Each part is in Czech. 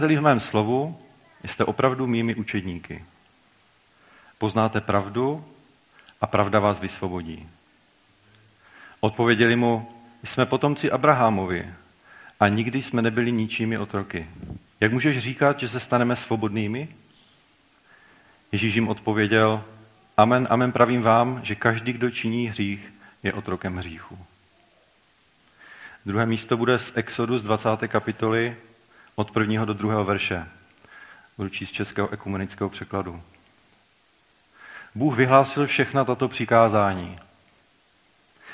v mém slovu, jste opravdu mými učedníky. Poznáte pravdu a pravda vás vysvobodí. Odpověděli mu, jsme potomci Abrahamovi a nikdy jsme nebyli ničími otroky. Jak můžeš říkat, že se staneme svobodnými? Ježíš jim odpověděl, amen, amen pravím vám, že každý, kdo činí hřích, je otrokem hříchu. Druhé místo bude z Exodus 20. kapitoly od prvního do druhého verše. Budu číst českého ekumenického překladu. Bůh vyhlásil všechna tato přikázání.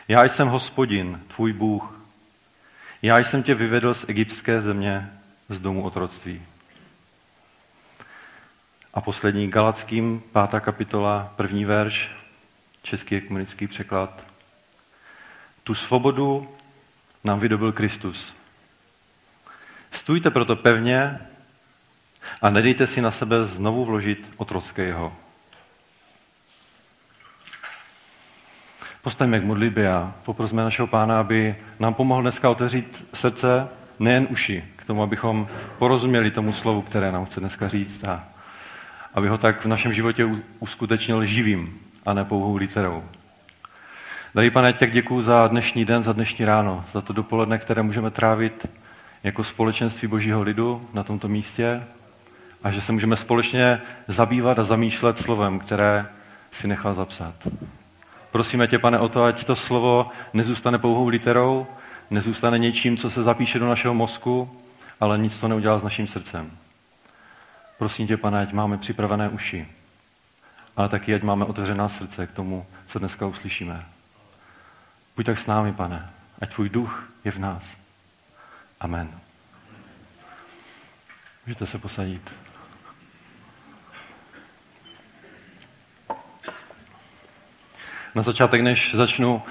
Já jsem hospodin, tvůj Bůh. Já jsem tě vyvedl z egyptské země, z domu otroctví. A poslední Galackým, pátá kapitola, první verš, český ekumenický překlad. Tu svobodu nám vydobil Kristus. Stůjte proto pevně a nedejte si na sebe znovu vložit otrockého. Postaňme k modlitbě a poprosme našeho pána, aby nám pomohl dneska otevřít srdce, nejen uši, k tomu, abychom porozuměli tomu slovu, které nám chce dneska říct a aby ho tak v našem životě uskutečnil živým a ne pouhou literou. Drahý pane, tak děkuji za dnešní den, za dnešní ráno, za to dopoledne, které můžeme trávit jako společenství Božího lidu na tomto místě a že se můžeme společně zabývat a zamýšlet slovem, které si nechal zapsat. Prosíme tě, pane, o to, ať to slovo nezůstane pouhou literou, nezůstane něčím, co se zapíše do našeho mozku, ale nic to neudělá s naším srdcem. Prosím tě, pane, ať máme připravené uši, ale taky, ať máme otevřená srdce k tomu, co dneska uslyšíme. Buď tak s námi, pane, ať tvůj duch je v nás. Amen. Můžete se posadit. Na začátek, než začnu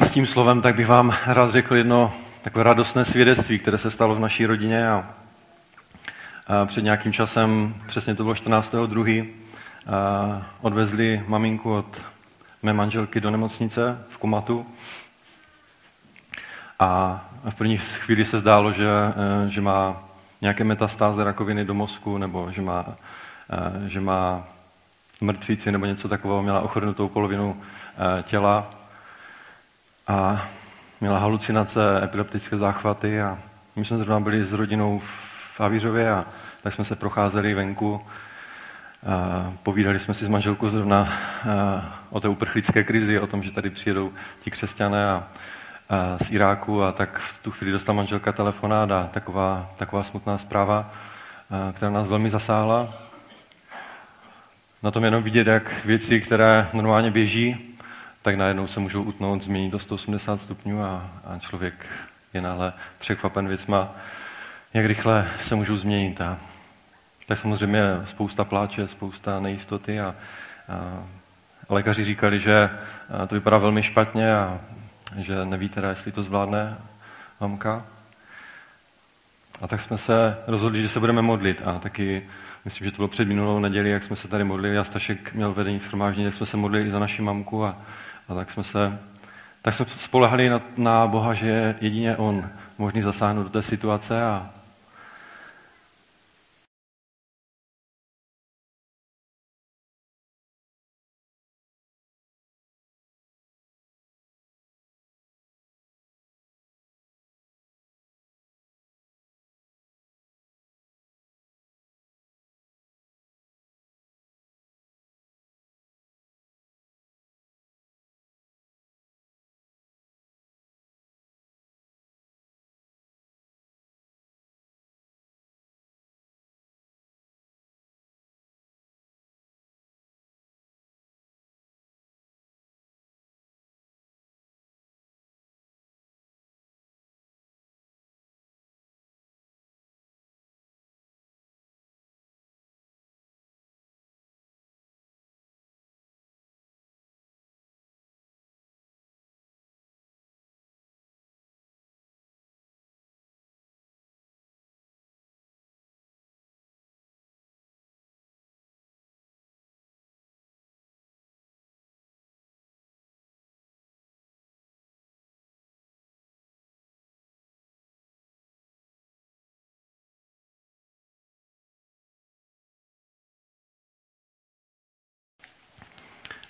s tím slovem, tak bych vám rád řekl jedno takové radostné svědectví, které se stalo v naší rodině. A, před nějakým časem, přesně to bylo 14.2., odvezli maminku od mé manželky do nemocnice v Kumatu. A v první chvíli se zdálo, že, e, že má nějaké metastáze rakoviny do mozku, nebo že má, e, že má mrtvíci nebo něco takového, měla ochrnutou polovinu e, těla a měla halucinace, epileptické záchvaty a my jsme zrovna byli s rodinou v Avířově a tak jsme se procházeli venku. Povídali jsme si s manželkou zrovna o té uprchlické krizi, o tom, že tady přijedou ti křesťané a z Iráku a tak v tu chvíli dostala manželka telefonát a taková, taková smutná zpráva, která nás velmi zasáhla. Na tom jenom vidět, jak věci, které normálně běží, tak najednou se můžou utnout, změnit to 180 stupňů a, a člověk je náhle překvapen věcma, jak rychle se můžou změnit. A tak samozřejmě spousta pláče, spousta nejistoty a, a lékaři říkali, že to vypadá velmi špatně a že neví teda, jestli to zvládne mamka. A tak jsme se rozhodli, že se budeme modlit. A taky myslím, že to bylo před minulou neděli, jak jsme se tady modlili. A Stašek měl vedení schromáždění, jak jsme se modlili i za naši mamku. A, a tak jsme se tak jsme spolehali na, na Boha, že je jedině On možný zasáhnout do té situace. A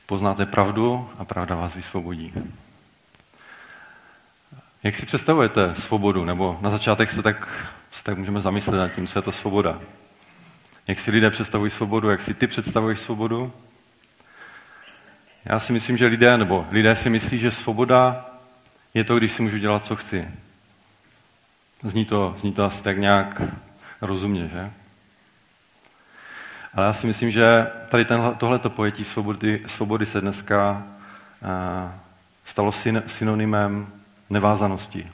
poznáte pravdu a pravda vás vysvobodí. Jak si představujete svobodu? Nebo na začátek se tak, se tak můžeme zamyslet nad tím, co je to svoboda. Jak si lidé představují svobodu, jak si ty představuješ svobodu? Já si myslím, že lidé, nebo lidé si myslí, že svoboda je to, když si můžu dělat, co chci. Zní to, zní to asi tak nějak rozumně, že? Ale já si myslím, že tady tenhle, tohleto pojetí svobody, svobody se dneska uh, stalo syn, synonymem nevázanosti.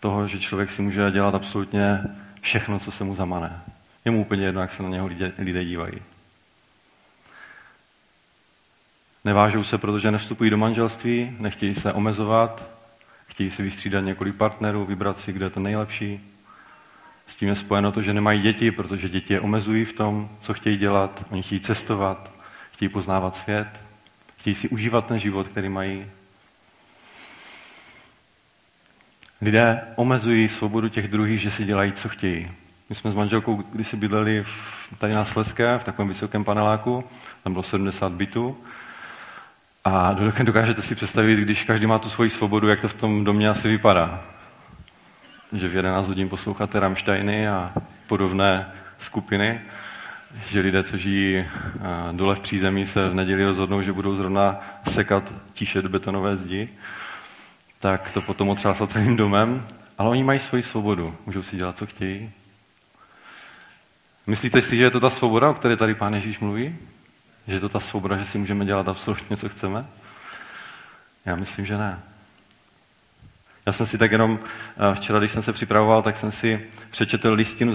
Toho, že člověk si může dělat absolutně všechno, co se mu zamane. Je mu úplně jedno, jak se na něho lidé, lidé dívají. Nevážou se, protože nevstupují do manželství, nechtějí se omezovat, chtějí si vystřídat několik partnerů, vybrat si, kde je ten nejlepší. S tím je spojeno to, že nemají děti, protože děti je omezují v tom, co chtějí dělat. Oni chtějí cestovat, chtějí poznávat svět, chtějí si užívat ten život, který mají. Lidé omezují svobodu těch druhých, že si dělají, co chtějí. My jsme s manželkou když si bydleli v, tady na Sleské, v takovém vysokém paneláku, tam bylo 70 bytů. A dokážete si představit, když každý má tu svoji svobodu, jak to v tom domě asi vypadá. Že v 11 hodin posloucháte Rammsteiny a podobné skupiny, že lidé, co žijí dole v přízemí, se v neděli rozhodnou, že budou zrovna sekat tíše do betonové zdi, tak to potom otřásá celým domem. Ale oni mají svoji svobodu, můžou si dělat, co chtějí. Myslíte si, že je to ta svoboda, o které tady pán Ježíš mluví? Že je to ta svoboda, že si můžeme dělat absolutně, co chceme? Já myslím, že ne. Já jsem si tak jenom eh, včera, když jsem se připravoval, tak jsem si přečetl listinu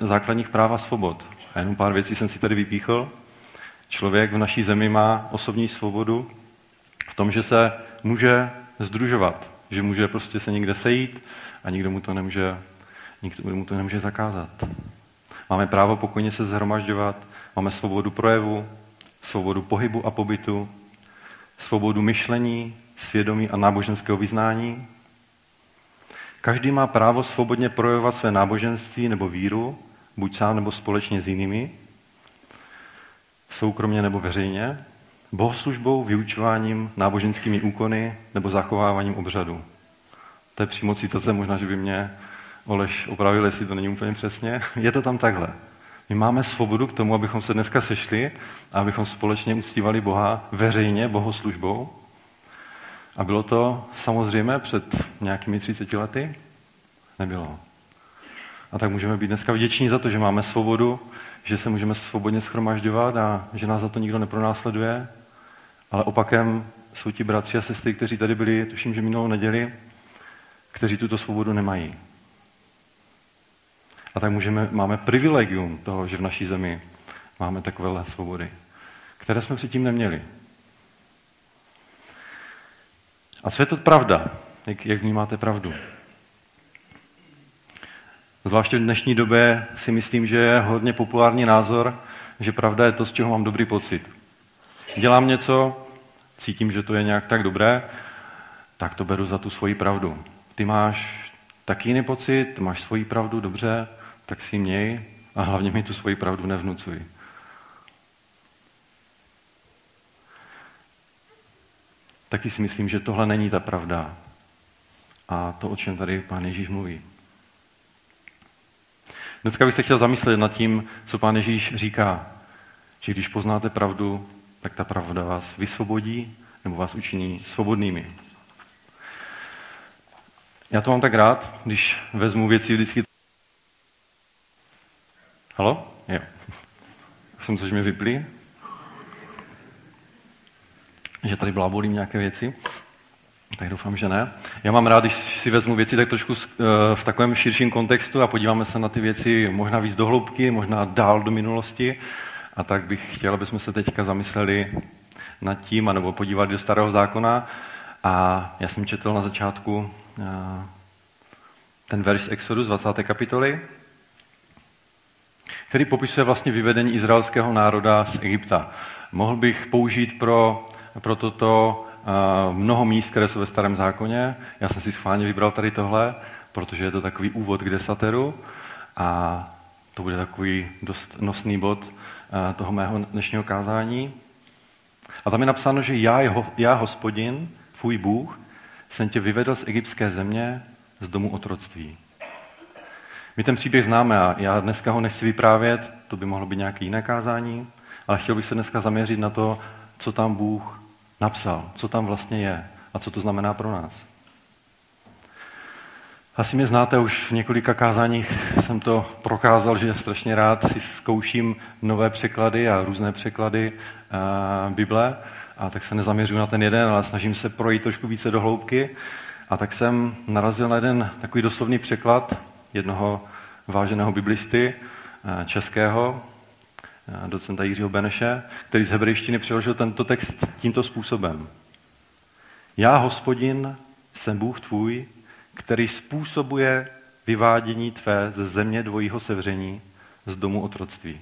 základních práv a svobod. A jenom pár věcí jsem si tady vypíchl. Člověk v naší zemi má osobní svobodu v tom, že se může združovat, že může prostě se někde sejít a nikdo mu to nemůže, nikdo mu to nemůže zakázat. Máme právo pokojně se zhromažďovat, máme svobodu projevu, svobodu pohybu a pobytu, svobodu myšlení, svědomí a náboženského vyznání. Každý má právo svobodně projevovat své náboženství nebo víru, buď sám nebo společně s jinými, soukromně nebo veřejně, bohoslužbou, vyučováním, náboženskými úkony nebo zachováváním obřadu. To je přímo citace, možná, že by mě Oleš opravil, jestli to není úplně přesně. Je to tam takhle. My máme svobodu k tomu, abychom se dneska sešli a abychom společně uctívali Boha veřejně, bohoslužbou. A bylo to samozřejmě před nějakými 30 lety? Nebylo. A tak můžeme být dneska vděční za to, že máme svobodu, že se můžeme svobodně schromažďovat a že nás za to nikdo nepronásleduje. Ale opakem jsou ti bratři a sestry, kteří tady byli, tuším, že minulou neděli, kteří tuto svobodu nemají. A tak můžeme, máme privilegium toho, že v naší zemi máme takovéhle svobody, které jsme předtím neměli. A co je to pravda? Jak, jak vnímáte pravdu? Zvláště v dnešní době si myslím, že je hodně populární názor, že pravda je to, z čeho mám dobrý pocit. Dělám něco, cítím, že to je nějak tak dobré, tak to beru za tu svoji pravdu. Ty máš taky jiný pocit, máš svoji pravdu, dobře, tak si měj a hlavně mi tu svoji pravdu nevnucuj. Taky si myslím, že tohle není ta pravda. A to, o čem tady pán Ježíš mluví. Dneska bych se chtěl zamyslet nad tím, co pán Ježíš říká. Že když poznáte pravdu, tak ta pravda vás vysvobodí nebo vás učiní svobodnými. Já to mám tak rád, když vezmu věci vždycky Halo? Jo. Jsem se, že mi vyplí. Že tady blábolím nějaké věci. Tak doufám, že ne. Já mám rád, když si vezmu věci tak trošku eh, v takovém širším kontextu a podíváme se na ty věci možná víc do hloubky, možná dál do minulosti. A tak bych chtěl, aby jsme se teďka zamysleli nad tím, anebo podívali do starého zákona. A já jsem četl na začátku eh, ten verš Exodus 20. kapitoly, který popisuje vlastně vyvedení izraelského národa z Egypta. Mohl bych použít pro, pro toto uh, mnoho míst, které jsou ve starém zákoně. Já jsem si schválně vybral tady tohle, protože je to takový úvod k desateru a to bude takový dost nosný bod uh, toho mého dnešního kázání. A tam je napsáno, že já, jeho, já hospodin, tvůj Bůh, jsem tě vyvedl z egyptské země, z domu otroctví. My ten příběh známe a já dneska ho nechci vyprávět, to by mohlo být nějaké jiné kázání, ale chtěl bych se dneska zaměřit na to, co tam Bůh napsal, co tam vlastně je a co to znamená pro nás. Asi mě znáte, už v několika kázáních jsem to prokázal, že strašně rád si zkouším nové překlady a různé překlady a eh, Bible. A tak se nezaměřuji na ten jeden, ale snažím se projít trošku více do hloubky. A tak jsem narazil na jeden takový doslovný překlad jednoho váženého biblisty eh, českého, docenta Jiřího Beneše, který z hebrejštiny přeložil tento text tímto způsobem. Já, hospodin, jsem Bůh tvůj, který způsobuje vyvádění tvé ze země dvojího sevření, z domu otroctví.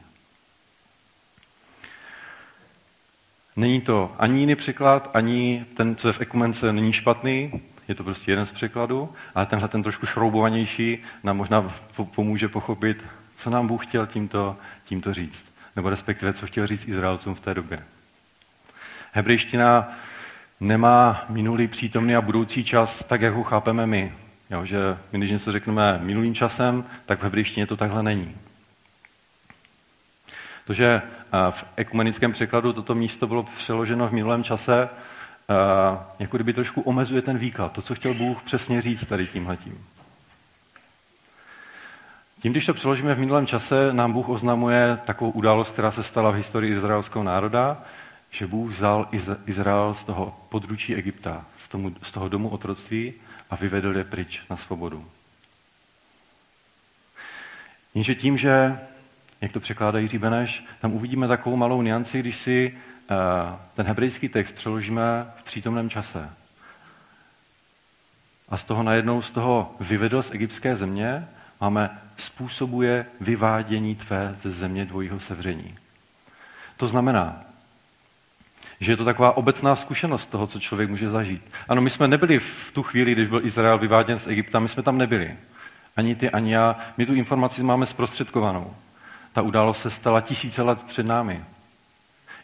Není to ani jiný překlad, ani ten, co je v ekumence, není špatný, je to prostě jeden z překladů, ale tenhle ten trošku šroubovanější nám možná pomůže pochopit, co nám Bůh chtěl tímto, tímto říct, nebo respektive, co chtěl říct Izraelcům v té době. Hebrejština nemá minulý, přítomný a budoucí čas tak, jak ho chápeme my. Jo, že my, když něco řekneme minulým časem, tak v hebrejštině to takhle není. To, že v ekumenickém překladu toto místo bylo přeloženo v minulém čase, jako kdyby trošku omezuje ten výklad, to, co chtěl Bůh přesně říct tady tímhletím. Tím, když to přeložíme v minulém čase, nám Bůh oznamuje takovou událost, která se stala v historii izraelského národa, že Bůh vzal Izrael z toho područí Egypta, z, tomu, z toho domu otroctví a vyvedl je pryč na svobodu. Jenže tím, že, jak to překládá Jiří Beneš, tam uvidíme takovou malou nianci, když si uh, ten hebrejský text přeložíme v přítomném čase. A z toho najednou z toho vyvedl z egyptské země máme způsobuje vyvádění tvé ze země dvojího sevření. To znamená, že je to taková obecná zkušenost toho, co člověk může zažít. Ano, my jsme nebyli v tu chvíli, když byl Izrael vyváděn z Egypta, my jsme tam nebyli. Ani ty, ani já. My tu informaci máme zprostředkovanou. Ta událost se stala tisíce let před námi.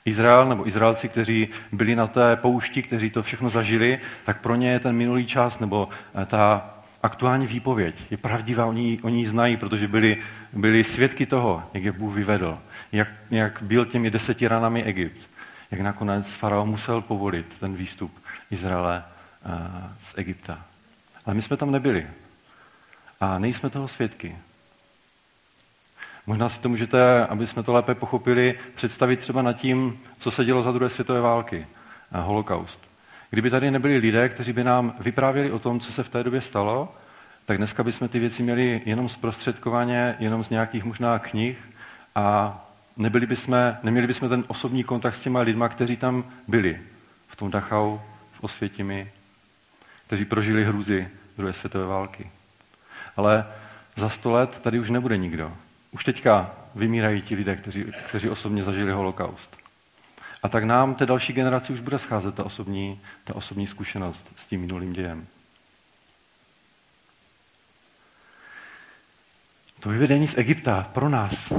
Izrael nebo Izraelci, kteří byli na té poušti, kteří to všechno zažili, tak pro ně je ten minulý čas nebo eh, ta aktuální výpověď je pravdivá, oni, oni ji znají, protože byli, byli svědky toho, jak je Bůh vyvedl, jak, jak byl těmi deseti ranami Egypt jak nakonec faraon musel povolit ten výstup Izraele eh, z Egypta. Ale my jsme tam nebyli. A nejsme toho svědky. Možná si to můžete, aby jsme to lépe pochopili, představit třeba nad tím, co se dělo za druhé světové války, eh, holokaust. Kdyby tady nebyli lidé, kteří by nám vyprávěli o tom, co se v té době stalo, tak dneska bychom ty věci měli jenom zprostředkovaně, jenom z nějakých možná knih a nebyli bychom, neměli bychom ten osobní kontakt s těma lidma, kteří tam byli. V tom Dachau, v Osvětimi, kteří prožili hrůzy druhé světové války. Ale za sto let tady už nebude nikdo. Už teďka vymírají ti lidé, kteří, kteří osobně zažili holokaust. A tak nám, té další generaci, už bude scházet ta osobní, ta osobní zkušenost s tím minulým dějem. To vyvedení z Egypta pro nás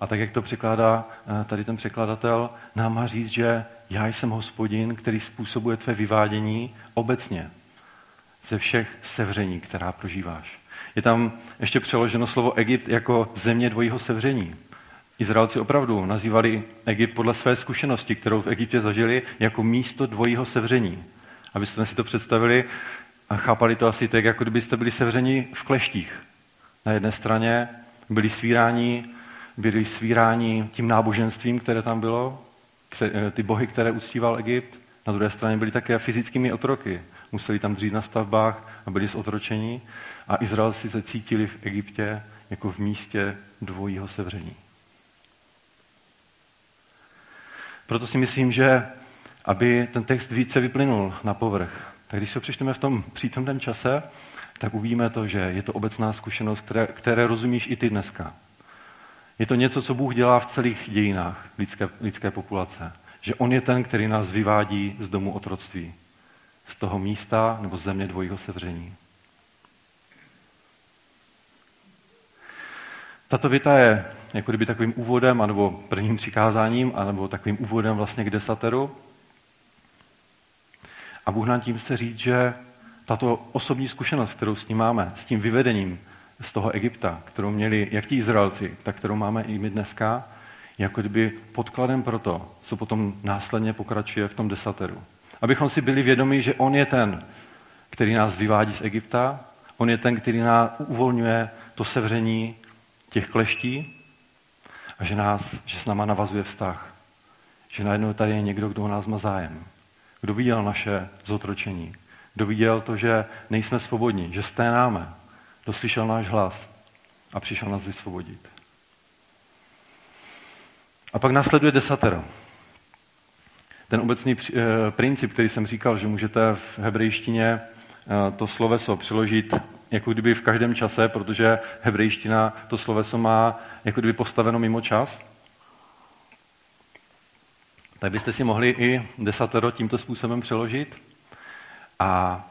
a tak, jak to překládá eh, tady ten překladatel, nám má říct, že já jsem hospodin, který způsobuje tvé vyvádění obecně ze všech sevření, která prožíváš. Je tam ještě přeloženo slovo Egypt jako země dvojího sevření. Izraelci opravdu nazývali Egypt podle své zkušenosti, kterou v Egyptě zažili, jako místo dvojího sevření. Abyste si to představili a chápali to asi tak, jako kdybyste byli sevřeni v kleštích. Na jedné straně byli svíráni byli svíráni tím náboženstvím, které tam bylo, eh, ty bohy, které uctíval Egypt. Na druhé straně byli také fyzickými otroky. Museli tam dřít na stavbách a byli zotročení. A Izraelci se cítili v Egyptě jako v místě dvojího sevření. Proto si myslím, že aby ten text více vyplynul na povrch, tak když se přečteme v tom přítomném čase, tak uvidíme to, že je to obecná zkušenost, které, které rozumíš i ty dneska. Je to něco, co Bůh dělá v celých dějinách lidské, lidské populace. Že On je ten, který nás vyvádí z domu otroctví. Z toho místa nebo země dvojího sevření. Tato věta je jako kdyby takovým úvodem, anebo prvním přikázáním, anebo takovým úvodem vlastně k desateru. A Bůh nám tím chce říct, že tato osobní zkušenost, kterou s ním máme, s tím vyvedením z toho Egypta, kterou měli jak ti Izraelci, tak kterou máme i my dneska, jako kdyby podkladem pro to, co potom následně pokračuje v tom desateru. Abychom si byli vědomi, že On je ten, který nás vyvádí z Egypta, On je ten, který nás uvolňuje to sevření těch kleští a že, nás, že s náma navazuje vztah. Že najednou tady je někdo, kdo o nás má zájem. Kdo viděl naše zotročení. Kdo viděl to, že nejsme svobodní, že sténáme. Kdo slyšel náš hlas a přišel nás vysvobodit. A pak následuje desatero. Ten obecný eh, princip, který jsem říkal, že můžete v hebrejštině eh, to sloveso přeložit jako kdyby v každém čase, protože hebrejština to sloveso má jako kdyby postaveno mimo čas, tak byste si mohli i desatero tímto způsobem přeložit. A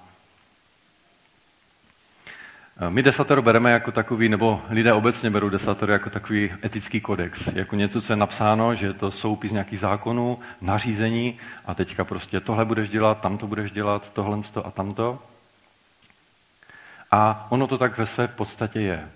my desatero bereme jako takový, nebo lidé obecně berou desatero jako takový etický kodex, jako něco, co je napsáno, že je to soupis nějakých zákonů, nařízení a teďka prostě tohle budeš dělat, tamto budeš dělat, tohle a tamto. A ono to tak ve své podstatě je.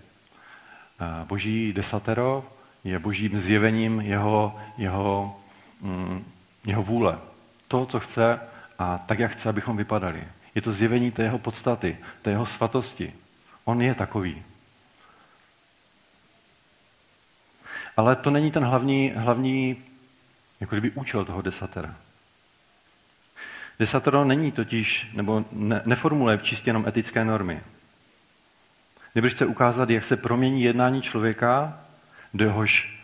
Boží desatero je božím zjevením jeho, jeho, mm, jeho vůle. To, co chce a tak, jak chce, abychom vypadali. Je to zjevení té jeho podstaty, té jeho svatosti. On je takový. Ale to není ten hlavní, hlavní jako kdyby účel toho desatera. Desatero není totiž, nebo ne, neformuluje čistě jenom etické normy. Nebo chce ukázat, jak se promění jednání člověka, do jehož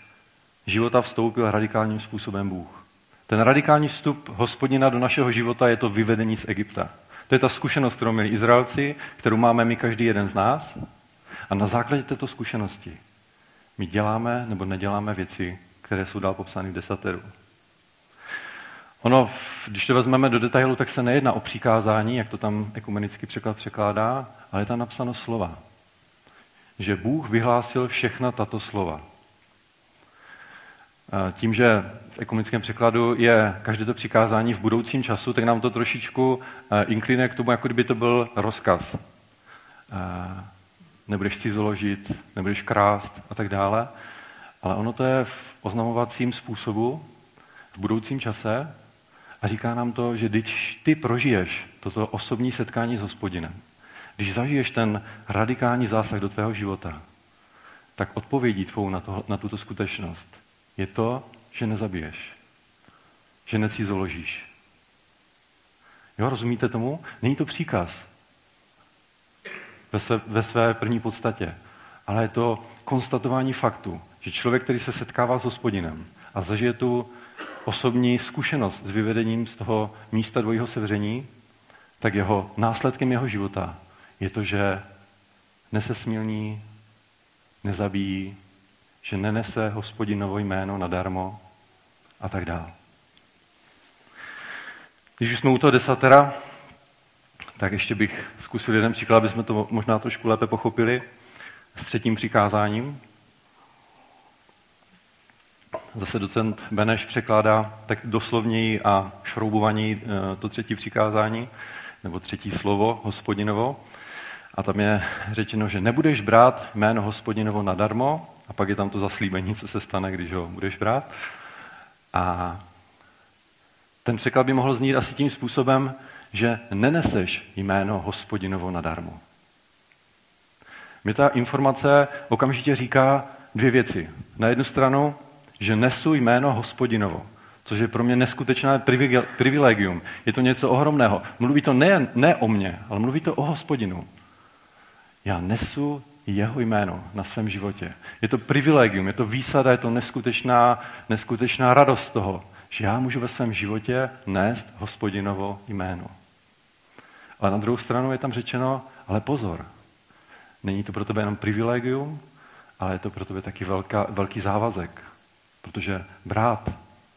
života vstoupil radikálním způsobem Bůh. Ten radikální vstup hospodina do našeho života je to vyvedení z Egypta. To je ta zkušenost, kterou měli Izraelci, kterou máme my každý jeden z nás. A na základě této zkušenosti my děláme nebo neděláme věci, které jsou dál popsány v desateru. Ono, když to vezmeme do detailu, tak se nejedná o přikázání, jak to tam ekumenický překlad překládá, ale je tam napsáno slova. Že Bůh vyhlásil všechna tato slova. Tím, že v ekumenickém překladu je každé to přikázání v budoucím času, tak nám to trošičku inklinuje k tomu, jako kdyby to byl rozkaz. Nebudeš cizoložit, nebudeš krást a tak dále. Ale ono to je v oznamovacím způsobu, v budoucím čase a říká nám to, že když ty prožiješ toto osobní setkání s hospodinem, když zažiješ ten radikální zásah do tvého života, tak odpovědí tvou na, to, na tuto skutečnost je to, že nezabiješ, že necizoložíš. Jo, rozumíte tomu? Není to příkaz ve své, ve své první podstatě, ale je to konstatování faktu, že člověk, který se setkává s hospodinem a zažije tu osobní zkušenost s vyvedením z toho místa dvojího sevření, tak jeho následkem jeho života je to, že nesesmilní, nezabíjí, že nenese hospodinovo jméno nadarmo a tak dále. Když už jsme u toho desatera, tak ještě bych zkusil jeden příklad, aby jsme to možná trošku lépe pochopili s třetím přikázáním. Zase docent Beneš překládá tak doslovněji a šroubovaní eh, to třetí přikázání, nebo třetí slovo hospodinovo. A tam je řečeno, že nebudeš brát jméno hospodinovo nadarmo, a pak je tam to zaslíbení, co se stane, když ho budeš brát. A ten překlad by mohl znít asi tím způsobem, že neneseš jméno hospodinovo nadarmo. Mě ta informace okamžitě říká dvě věci. Na jednu stranu, že nesu jméno hospodinovo, což je pro mě neskutečné privilegium. Je to něco ohromného. Mluví to ne, ne o mně, ale mluví to o hospodinu. Já nesu jeho jméno na svém životě. Je to privilegium, je to výsada, je to neskutečná, neskutečná radost toho, že já můžu ve svém životě nést hospodinovo jméno. Ale na druhou stranu je tam řečeno, ale pozor, není to pro tebe jenom privilegium, ale je to pro tebe taky velká, velký závazek. Protože brát,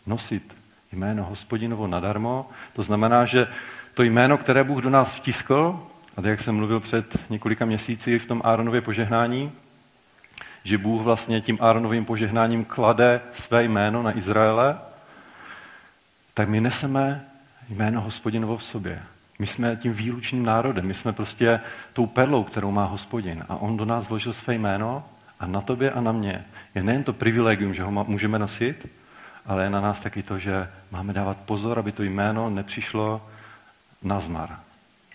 nosit jméno hospodinovo nadarmo, to znamená, že to jméno, které Bůh do nás vtiskl, a tak, jak jsem mluvil před několika měsíci v tom Áronově požehnání, že Bůh vlastně tím Áronovým požehnáním klade své jméno na Izraele, tak my neseme jméno hospodinovo v sobě. My jsme tím výlučným národem, my jsme prostě tou perlou, kterou má hospodin. A on do nás vložil své jméno a na tobě a na mě je nejen to privilegium, že ho můžeme nosit, ale je na nás taky to, že máme dávat pozor, aby to jméno nepřišlo na zmar.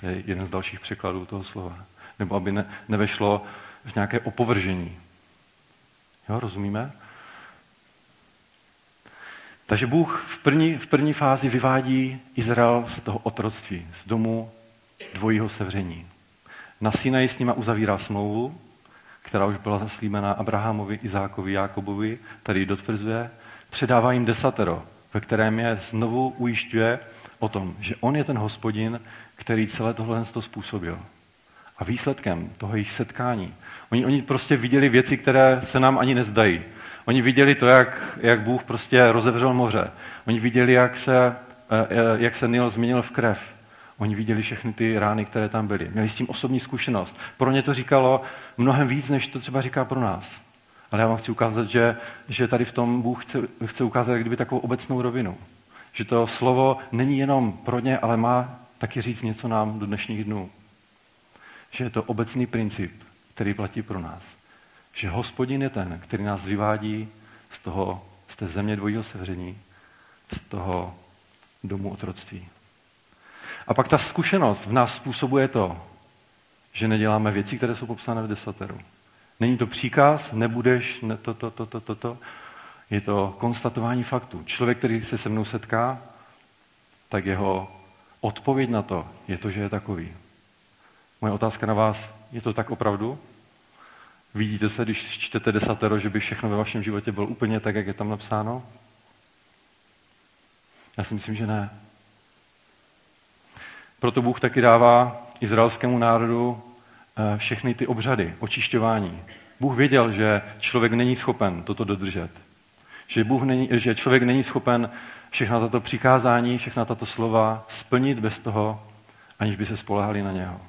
To je jeden z dalších překladů toho slova. Nebo aby ne, nevešlo v nějaké opovržení. Jo, rozumíme? Takže Bůh v první, v první fázi vyvádí Izrael z toho otroctví, z domu dvojího sevření. Na Sinaji s nima uzavírá smlouvu, která už byla zaslíbená Abrahamovi, Izákovi, Jákobovi, tady dotvrzuje, předává jim desatero, ve kterém je znovu ujišťuje o tom, že on je ten hospodin, který celé tohle to způsobil. A výsledkem toho jejich setkání, oni, oni prostě viděli věci, které se nám ani nezdají. Oni viděli to, jak, jak Bůh prostě rozevřel moře. Oni viděli, jak se, eh, eh, jak se Nil změnil v krev. Oni viděli všechny ty rány, které tam byly. Měli s tím osobní zkušenost. Pro ně to říkalo mnohem víc, než to třeba říká pro nás. Ale já vám chci ukázat, že, že tady v tom Bůh chce, chce ukázat kdyby takovou obecnou rovinu. Že to slovo není jenom pro ně, ale má taky říct něco nám do dnešních dnů. Že je to obecný princip, který platí pro nás. Že hospodin je ten, který nás vyvádí z, toho, z té země dvojího sevření, z toho domu otroctví. A pak ta zkušenost v nás způsobuje to, že neděláme věci, které jsou popsány v desateru. Není to příkaz, nebudeš, ne to, to, to, to, to, to. Je to konstatování faktů. Člověk, který se se mnou setká, tak jeho odpověď na to je to, že je takový. Moje otázka na vás, je to tak opravdu? Vidíte se, když čtete desatero, že by všechno ve vašem životě bylo úplně tak, jak je tam napsáno? Já si myslím, že ne. Proto Bůh taky dává izraelskému národu eh, všechny ty obřady, očišťování. Bůh věděl, že člověk není schopen toto dodržet. Že, Bůh není, že člověk není schopen všechna tato přikázání, všechna tato slova splnit bez toho, aniž by se spolehali na něho.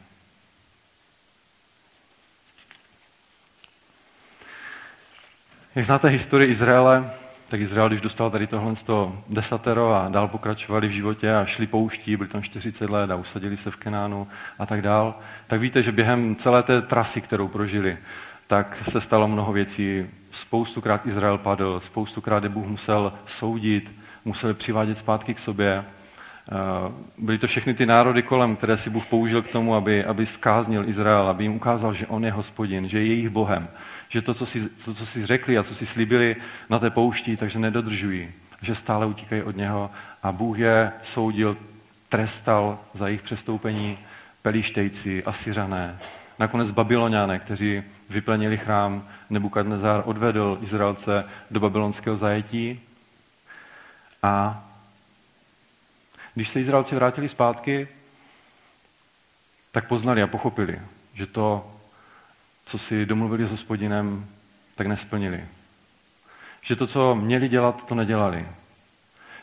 Jak znáte historii Izraele, tak Izrael, když dostal tady tohle z toho desatero a dál pokračovali v životě a šli pouští, byli tam 40 let a usadili se v Kenánu a tak dál, tak víte, že během celé té trasy, kterou prožili, tak se stalo mnoho věcí. Spoustukrát Izrael padl, spoustukrát je Bůh musel soudit, museli přivádět zpátky k sobě. Eh, byly to všechny ty národy kolem, které si Bůh použil k tomu, aby, aby skáznil Izrael, aby jim ukázal, že on je hospodin, že je jejich Bohem, že to, co si, to, co si řekli a co si slíbili na té poušti, takže nedodržují, že stále utíkají od něho. A Bůh je soudil, trestal za jejich přestoupení pelištejci, Asyřané, nakonec Babyloniané, kteří vyplenili chrám, Nebukadnezar odvedl Izraelce do babylonského zajetí a když se Izraelci vrátili zpátky, tak poznali a pochopili, že to, co si domluvili s hospodinem, tak nesplnili. Že to, co měli dělat, to nedělali.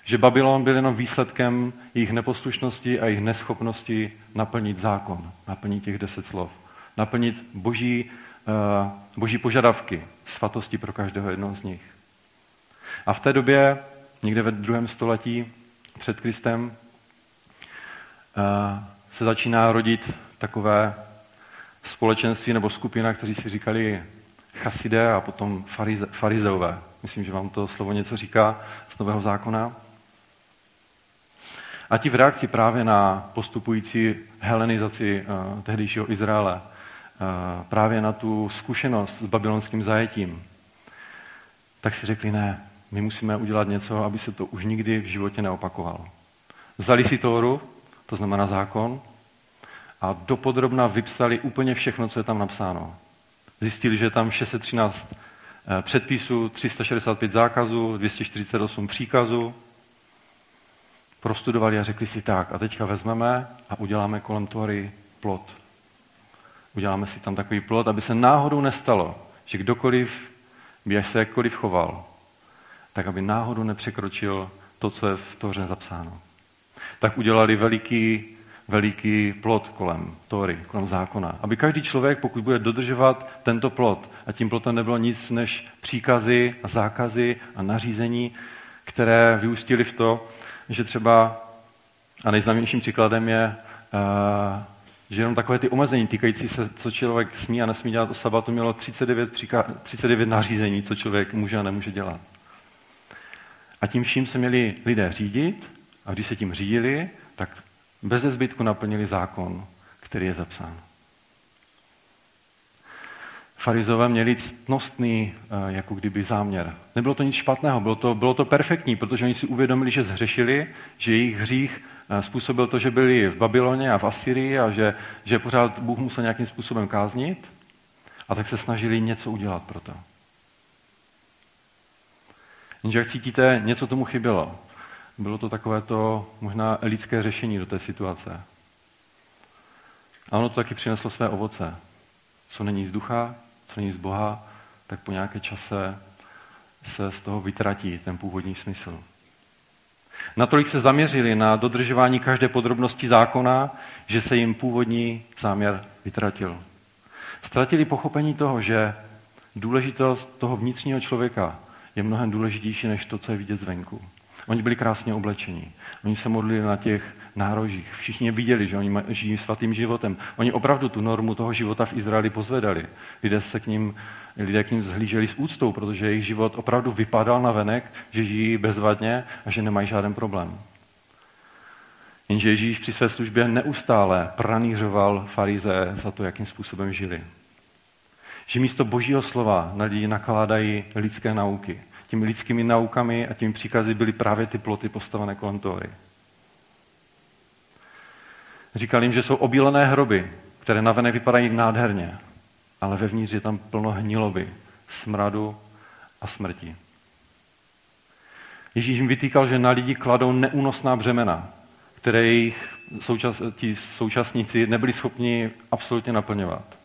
Že Babylon byl jenom výsledkem jejich neposlušnosti a jejich neschopnosti naplnit zákon, naplnit těch deset slov, naplnit boží, uh, boží požadavky, svatosti pro každého jednoho z nich. A v té době, někde ve druhém století před Kristem, uh, se začíná rodit takové společenství nebo skupina, kteří si říkali chasidé a potom farize, farizeové. Myslím, že vám to slovo něco říká z Nového zákona. A ti v reakci právě na postupující helenizaci uh, tehdejšího Izraele, uh, právě na tu zkušenost s babylonským zajetím, tak si řekli, ne, my musíme udělat něco, aby se to už nikdy v životě neopakovalo. Vzali si Tóru, to znamená zákon, a dopodrobna vypsali úplně všechno, co je tam napsáno. Zjistili, že je tam 613 eh, předpisů, 365 zákazů, 248 příkazů. Prostudovali a řekli si tak, a teďka vezmeme a uděláme kolem Tory plot. Uděláme si tam takový plot, aby se náhodou nestalo, že kdokoliv by se jakkoliv choval, tak aby náhodou nepřekročil to, co je v Toře zapsáno. Tak udělali veliký veliký plot kolem Tory, kolem zákona. Aby každý člověk, pokud bude dodržovat tento plot, a tím plotem nebylo nic než příkazy a zákazy a nařízení, které vyústily v to, že třeba, a nejznámějším příkladem je že jenom takové ty omezení týkající se, co člověk smí a nesmí dělat o sabatu, mělo 39, 39 nařízení, co člověk může a nemůže dělat. A tím vším se měli lidé řídit a když se tím řídili, tak bez zbytku naplnili zákon, který je zapsán. Farizové měli ctnostný eh, jako kdyby záměr. Nebylo to nic špatného, bylo to, bylo to perfektní, protože oni si uvědomili, že zhřešili, že jejich hřích eh, způsobil to, že byli v Babyloně a v Asyrii a že, že pořád Bůh musel nějakým způsobem káznit a tak se snažili něco udělat pro to. Jenže jak cítíte, něco tomu chybělo. Bylo to takové to možná lidské řešení do té situace. A ono to taky přineslo své ovoce. Co není z ducha, co není z Boha, tak po nějaké čase se z toho vytratí ten původní smysl. Natolik se zaměřili na dodržování každé podrobnosti zákona, že se jim původní záměr vytratil. Ztratili pochopení toho, že důležitost toho vnitřního člověka je mnohem důležitější než to, co je vidět zvenku. Oni byli krásně oblečení. Oni se modlili na těch nárožích. Všichni je viděli, že oni žijí svatým životem. Oni opravdu tu normu toho života v Izraeli pozvedali. Lidé, se k ním, lidé k ním zhlíželi s úctou, protože jejich život opravdu vypadal na venek, že žijí bezvadně a že nemají žádný problém. Jenže Ježíš při své službě neustále pranířoval farize za to, jakým způsobem žili. Že místo božího slova na lidi nakládají lidské nauky. Těmi lidskými naukami a těmi příkazy byly právě ty ploty postavené kolem Tóry. Říkal jim, že jsou obílené hroby, které navenek vypadají nádherně, ale vevnitř je tam plno hniloby, smradu a smrti. Ježíš jim vytýkal, že na lidi kladou neúnosná břemena, které jejich součas, ti současníci nebyli schopni absolutně naplňovat.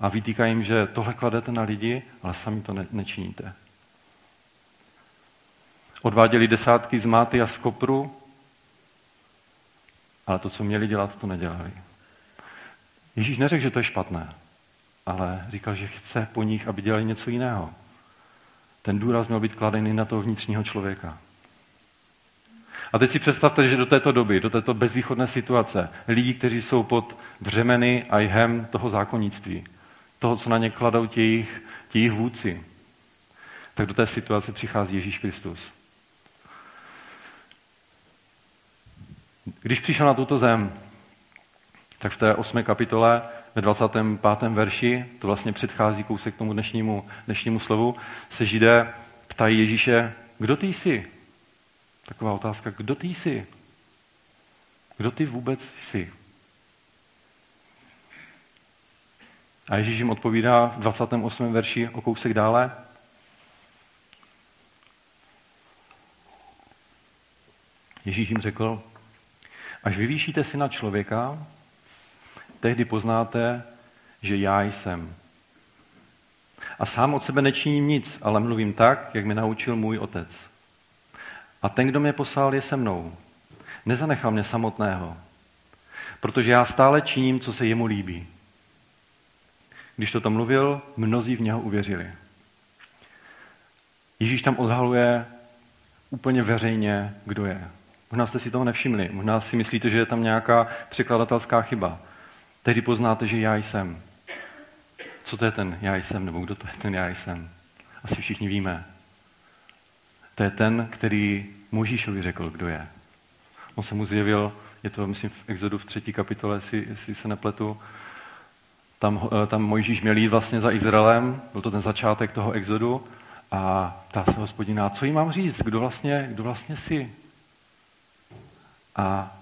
A vytýká jim, že tohle kladete na lidi, ale sami to ne, nečiníte. Odváděli desátky z máty a z kopru, ale to, co měli dělat, to nedělali. Ježíš neřekl, že to je špatné, ale říkal, že chce po nich, aby dělali něco jiného. Ten důraz měl být kladený na toho vnitřního člověka. A teď si představte, že do této doby, do této bezvýchodné situace, lidi, kteří jsou pod břemeny a jhem toho zákonnictví, toho, co na ně kladou ti jejich vůdci, tak do té situace přichází Ježíš Kristus. Když přišel na tuto zem, tak v té osmé kapitole ve 25. verši, to vlastně předchází kousek tomu dnešnímu, dnešnímu slovu, se židé ptají Ježíše, kdo ty jsi? Taková otázka, kdo ty jsi? Kdo ty vůbec jsi? A Ježíš jim odpovídá v 28. verši o kousek dále. Ježíš jim řekl, Až vyvýšíte syna člověka, tehdy poznáte, že já jsem. A sám od sebe nečiním nic, ale mluvím tak, jak mi naučil můj otec. A ten, kdo mě poslal, je se mnou. Nezanechal mě samotného, protože já stále činím, co se jemu líbí. Když toto mluvil, mnozí v něho uvěřili. Ježíš tam odhaluje úplně veřejně, kdo je. Možná jste si toho nevšimli, možná si myslíte, že je tam nějaká překladatelská chyba. Tehdy poznáte, že já jsem. Co to je ten já jsem, nebo kdo to je ten já jsem? Asi všichni víme. To je ten, který Možíšovi řekl, kdo je. On se mu zjevil, je to, myslím, v Exodu v třetí kapitole, jestli, jestli se nepletu, tam, eh, tam Mojžíš měl jít vlastně za Izraelem, byl to ten začátek toho Exodu, a ptá se hospodina, co jí mám říct, kdo vlastně, kdo vlastně jsi? A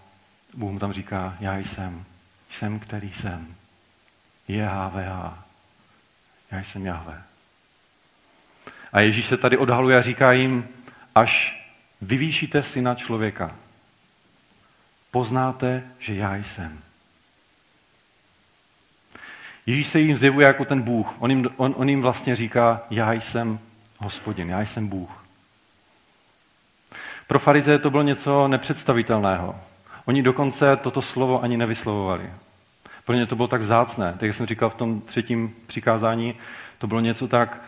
Bůh mu tam říká, já jsem, jsem, který jsem. JHVH. Já jsem Jahve. A Ježíš se tady odhaluje a říká jim, až vyvýšíte syna člověka, poznáte, že já jsem. Ježíš se jim zjevuje jako ten Bůh. On jim, on, on jim vlastně říká, já jsem hospodin, já jsem Bůh. Pro farizeje to bylo něco nepředstavitelného. Oni dokonce toto slovo ani nevyslovovali. Pro ně to bylo tak zácné. Tak jak jsem říkal v tom třetím přikázání, to bylo něco tak,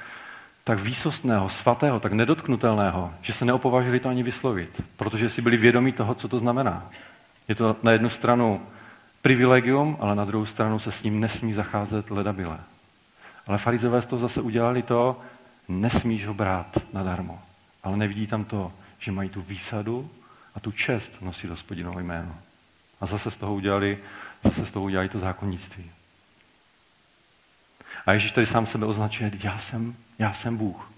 tak výsostného, svatého, tak nedotknutelného, že se neopovažili to ani vyslovit, protože si byli vědomí toho, co to znamená. Je to na jednu stranu privilegium, ale na druhou stranu se s ním nesmí zacházet ledabile. Ale farizové z toho zase udělali to, nesmíš ho brát nadarmo. Ale nevidí tam to, že mají tu výsadu a tu čest nosit hospodinovo jméno. A zase z toho udělali, zase z toho udělali to zákonnictví. A Ježíš tady sám sebe označuje, já jsem, já jsem Bůh.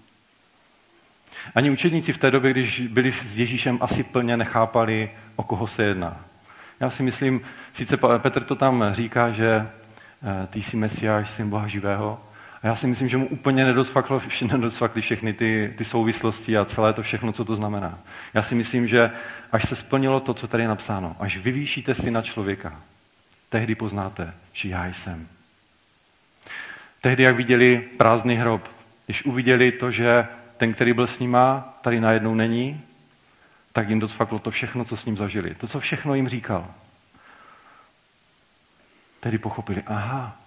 Ani učedníci v té době, když byli s Ježíšem, asi plně nechápali, o koho se jedná. Já si myslím, sice Petr to tam říká, že eh, ty jsi Mesiáš, syn Boha živého, a já si myslím, že mu úplně nedosvakly všechny ty, ty souvislosti a celé to všechno, co to znamená. Já si myslím, že až se splnilo to, co tady je napsáno, až vyvýšíte si na člověka, tehdy poznáte, že já jsem. Tehdy, jak viděli prázdný hrob, když uviděli to, že ten, který byl s nima, tady najednou není, tak jim docvaklo to všechno, co s ním zažili. To, co všechno jim říkal. Tedy pochopili, aha,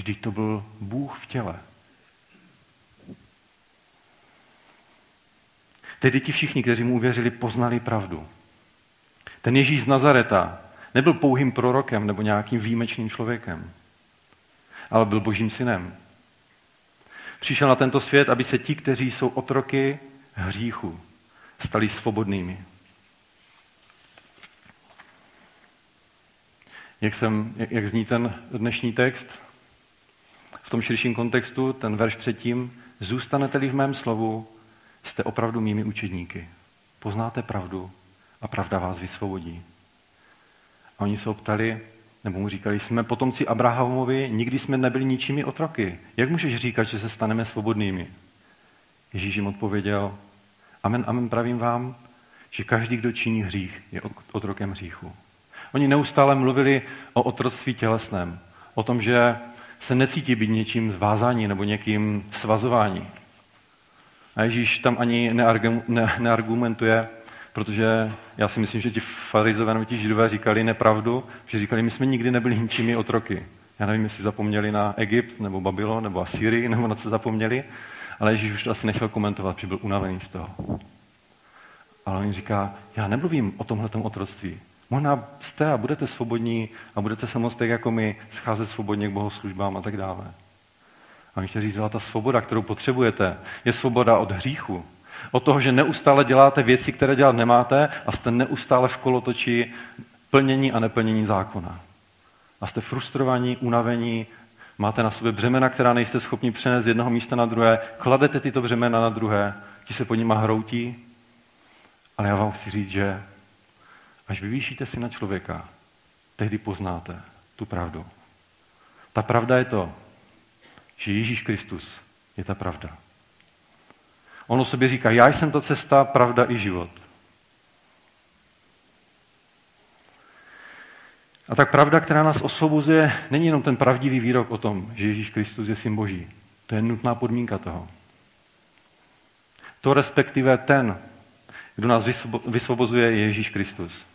vždyť to byl Bůh v těle. Tedy ti všichni, kteří mu uvěřili, poznali pravdu. Ten Ježíš z Nazareta nebyl pouhým prorokem nebo nějakým výjimečným člověkem, ale byl božím synem. Přišel na tento svět, aby se ti, kteří jsou otroky hříchu, stali svobodnými. Jak, jsem, jak zní ten dnešní text? V tom širším kontextu, ten verš předtím, zůstanete-li v mém slovu, jste opravdu mými učedníky. Poznáte pravdu a pravda vás vysvobodí. A oni se optali, nebo mu říkali, jsme potomci Abrahamovi, nikdy jsme nebyli ničími otroky. Jak můžeš říkat, že se staneme svobodnými? Ježíš jim odpověděl, amen, amen, pravím vám, že každý, kdo činí hřích, je otrokem hříchu. Oni neustále mluvili o otroctví tělesném, o tom, že se necítí být něčím zvázání nebo někým svazování. A Ježíš tam ani neargumentuje, protože já si myslím, že ti farizové nebo ti židové říkali nepravdu, že říkali, my jsme nikdy nebyli ničími otroky. Já nevím, jestli zapomněli na Egypt, nebo Babylon, nebo Asýrii, nebo na co zapomněli, ale Ježíš už to asi nechtěl komentovat, protože byl unavený z toho. Ale on říká, já nemluvím o tomhle otroctví. Možná jste a budete svobodní a budete se moct tak jako my scházet svobodně k bohoslužbám a tak dále. A my chtěl říct, ta svoboda, kterou potřebujete, je svoboda od hříchu. Od toho, že neustále děláte věci, které dělat nemáte a jste neustále v kolotoči plnění a neplnění zákona. A jste frustrovaní, unavení, máte na sobě břemena, která nejste schopni přenést z jednoho místa na druhé, kladete tyto břemena na druhé, ti se po nima hroutí, ale já vám chci říct, že až vyvýšíte si na člověka, tehdy poznáte tu pravdu. Ta pravda je to, že Ježíš Kristus je ta pravda. On o sobě říká, já jsem ta cesta, pravda i život. A tak pravda, která nás osvobozuje, není jenom ten pravdivý výrok o tom, že Ježíš Kristus je syn Boží. To je nutná podmínka toho. To respektive ten, kdo nás vysvobozuje, je Ježíš Kristus.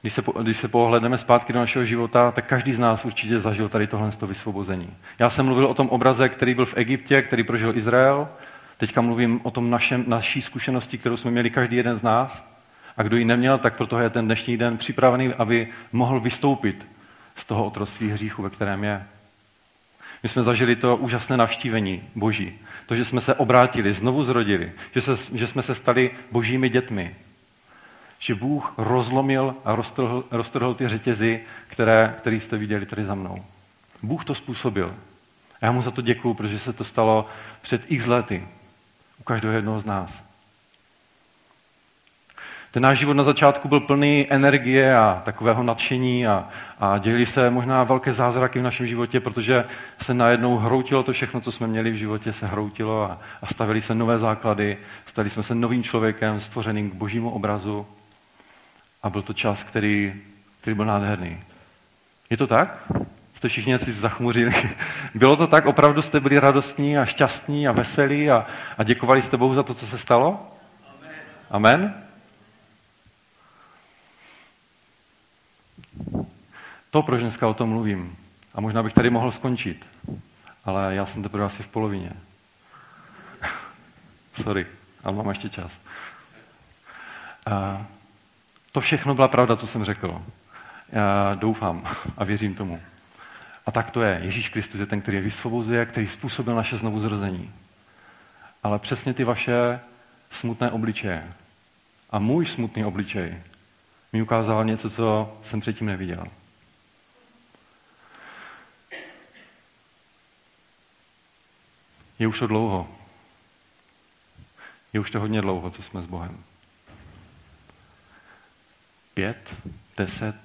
Když se, když se pohledneme zpátky do našeho života, tak každý z nás určitě zažil tady tohle vysvobození. Já jsem mluvil o tom obraze, který byl v Egyptě, který prožil Izrael. Teďka mluvím o tom našem, naší zkušenosti, kterou jsme měli každý jeden z nás. A kdo ji neměl, tak proto je ten dnešní den připravený, aby mohl vystoupit z toho otroství hříchu, ve kterém je. My jsme zažili to úžasné navštívení Boží. To, že jsme se obrátili, znovu zrodili, že, se, že jsme se stali božími dětmi, že Bůh rozlomil a roztrhl, roztrhl ty řetězy, které, které jste viděli tady za mnou. Bůh to způsobil. A já mu za to děkuju, protože se to stalo před x lety u každého jednoho z nás. Ten náš život na začátku byl plný energie a takového nadšení a, a dělili se možná velké zázraky v našem životě, protože se najednou hroutilo to všechno, co jsme měli v životě, se hroutilo a, a stavili se nové základy, stali jsme se novým člověkem, stvořeným k božímu obrazu. A byl to čas, který, který byl nádherný. Je to tak? Jste všichni si zachmuřili. Bylo to tak? Opravdu jste byli radostní a šťastní a veselí a, a děkovali jste Bohu za to, co se stalo? Amen. Amen? To, proč dneska o tom mluvím, a možná bych tady mohl skončit, ale já jsem teprve asi v polovině. Sorry. ale mám ještě čas. A to všechno byla pravda, co jsem řekl. Já doufám a věřím tomu. A tak to je. Ježíš Kristus je ten, který je vysvobozuje, který způsobil naše znovu zrození. Ale přesně ty vaše smutné obličeje a můj smutný obličej mi ukázal něco, co jsem předtím neviděl. Je už to dlouho. Je už to hodně dlouho, co jsme s Bohem. Pět, deset,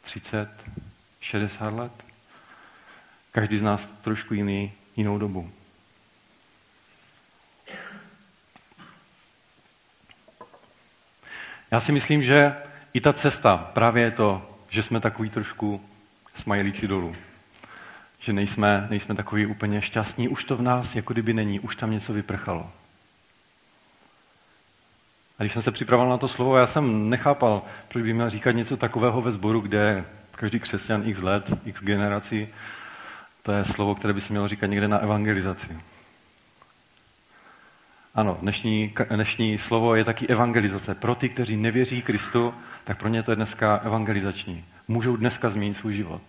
třicet, šedesát let? Každý z nás trošku jiný, jinou dobu. Já si myslím, že i ta cesta právě je to, že jsme takový trošku smajlíci dolů. Že nejsme, nejsme takový úplně šťastní, už to v nás jako kdyby není, už tam něco vyprchalo. A když jsem se připravoval na to slovo, já jsem nechápal, proč by měl říkat něco takového ve sboru, kde každý křesťan x let, x generací, to je slovo, které by se mělo říkat někde na evangelizaci. Ano, dnešní, dnešní slovo je taky evangelizace. Pro ty, kteří nevěří Kristu, tak pro ně to je dneska evangelizační. Můžou dneska změnit svůj život.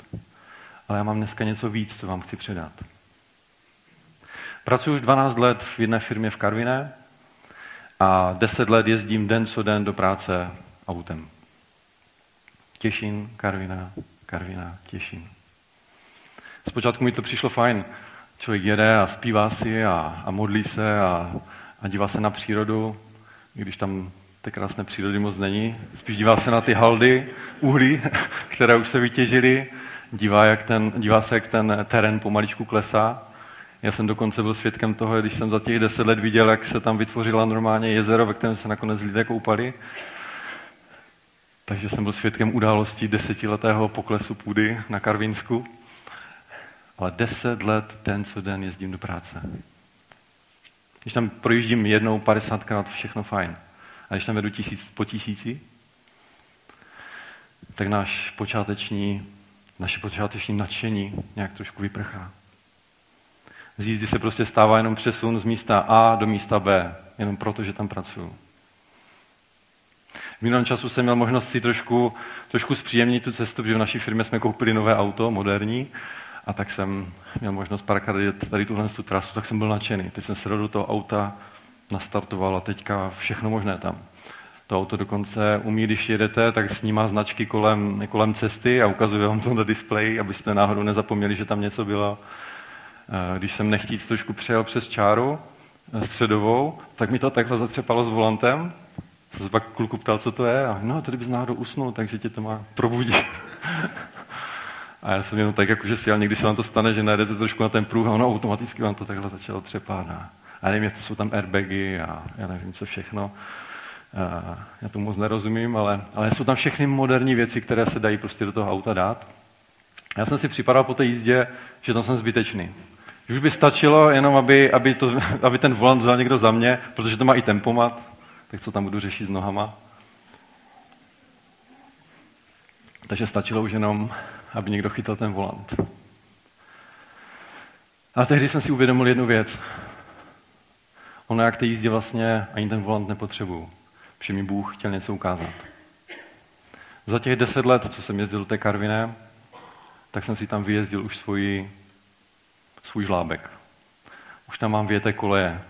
Ale já mám dneska něco víc, co vám chci předat. Pracuji už 12 let v jedné firmě v Karviné a 10 let jezdím den co den do práce autem. Těším, Karvina, Karvina, Těším. Zpočátku mi to přišlo fajn. Člověk jede a zpívá si a, a modlí se a, a dívá se na přírodu, i když tam té krásné přírody moc není. Spíš dívá se na ty haldy, uhlí, které už se vytěžily. Dívá, jak ten, dívá se, jak ten terén pomaličku klesá. Já jsem dokonce byl svědkem toho, když jsem za těch deset let viděl, jak se tam vytvořila normálně jezero, ve kterém se nakonec lidé koupali. Takže jsem byl svědkem události desetiletého poklesu půdy na Karvinsku. Ale deset let, den co den jezdím do práce. Když tam projíždím jednou, padesátkrát, všechno fajn. A když tam jedu tisíc po tisíci, tak náš počáteční, naše počáteční nadšení nějak trošku vyprchá. Z jízdy se prostě stává jenom přesun z místa A do místa B, jenom proto, že tam pracuju. V minulém času jsem měl možnost si trošku, trošku zpříjemnit tu cestu, protože v naší firmě jsme koupili nové auto, moderní, a tak jsem měl možnost párkrát jet tady tuhle tu trasu, tak jsem byl nadšený. Teď jsem se do toho auta nastartoval a teďka všechno možné tam. To auto dokonce umí, když jedete, tak snímá značky kolem, kolem cesty a ukazuje vám to na displeji, abyste náhodou nezapomněli, že tam něco bylo. Když jsem nechtíc trošku přejel přes čáru eh, středovou, tak mi to takhle zatřepalo s volantem. Jsem se pak kluku ptal, co to je. A no, tady bys náhodou usnul, takže tě to má probudit. A já jsem jenom tak, jakože si, ale někdy se vám to stane, že najdete trošku na ten pruh a ono automaticky vám to takhle začalo třepat. A, nevím, jestli jsou tam airbagy a já nevím, co všechno. Já tomu moc nerozumím, ale, ale jsou tam všechny moderní věci, které se dají prostě do toho auta dát. Já jsem si připadal po té jízdě, že tam jsem zbytečný. Už by stačilo jenom, aby, aby, to, aby ten volant vzal někdo za mě, protože to má i tempomat, tak co tam budu řešit s nohama. Takže stačilo už jenom, aby někdo chytal ten volant. A tehdy jsem si uvědomil jednu věc. Ono jak té jízdě vlastně ani ten volant nepotřebuju. Protože mi Bůh chtěl něco ukázat. Za těch deset let, co jsem jezdil do té Karviné, tak jsem si tam vyjezdil už svůj, svůj žlábek. Už tam mám věté koleje.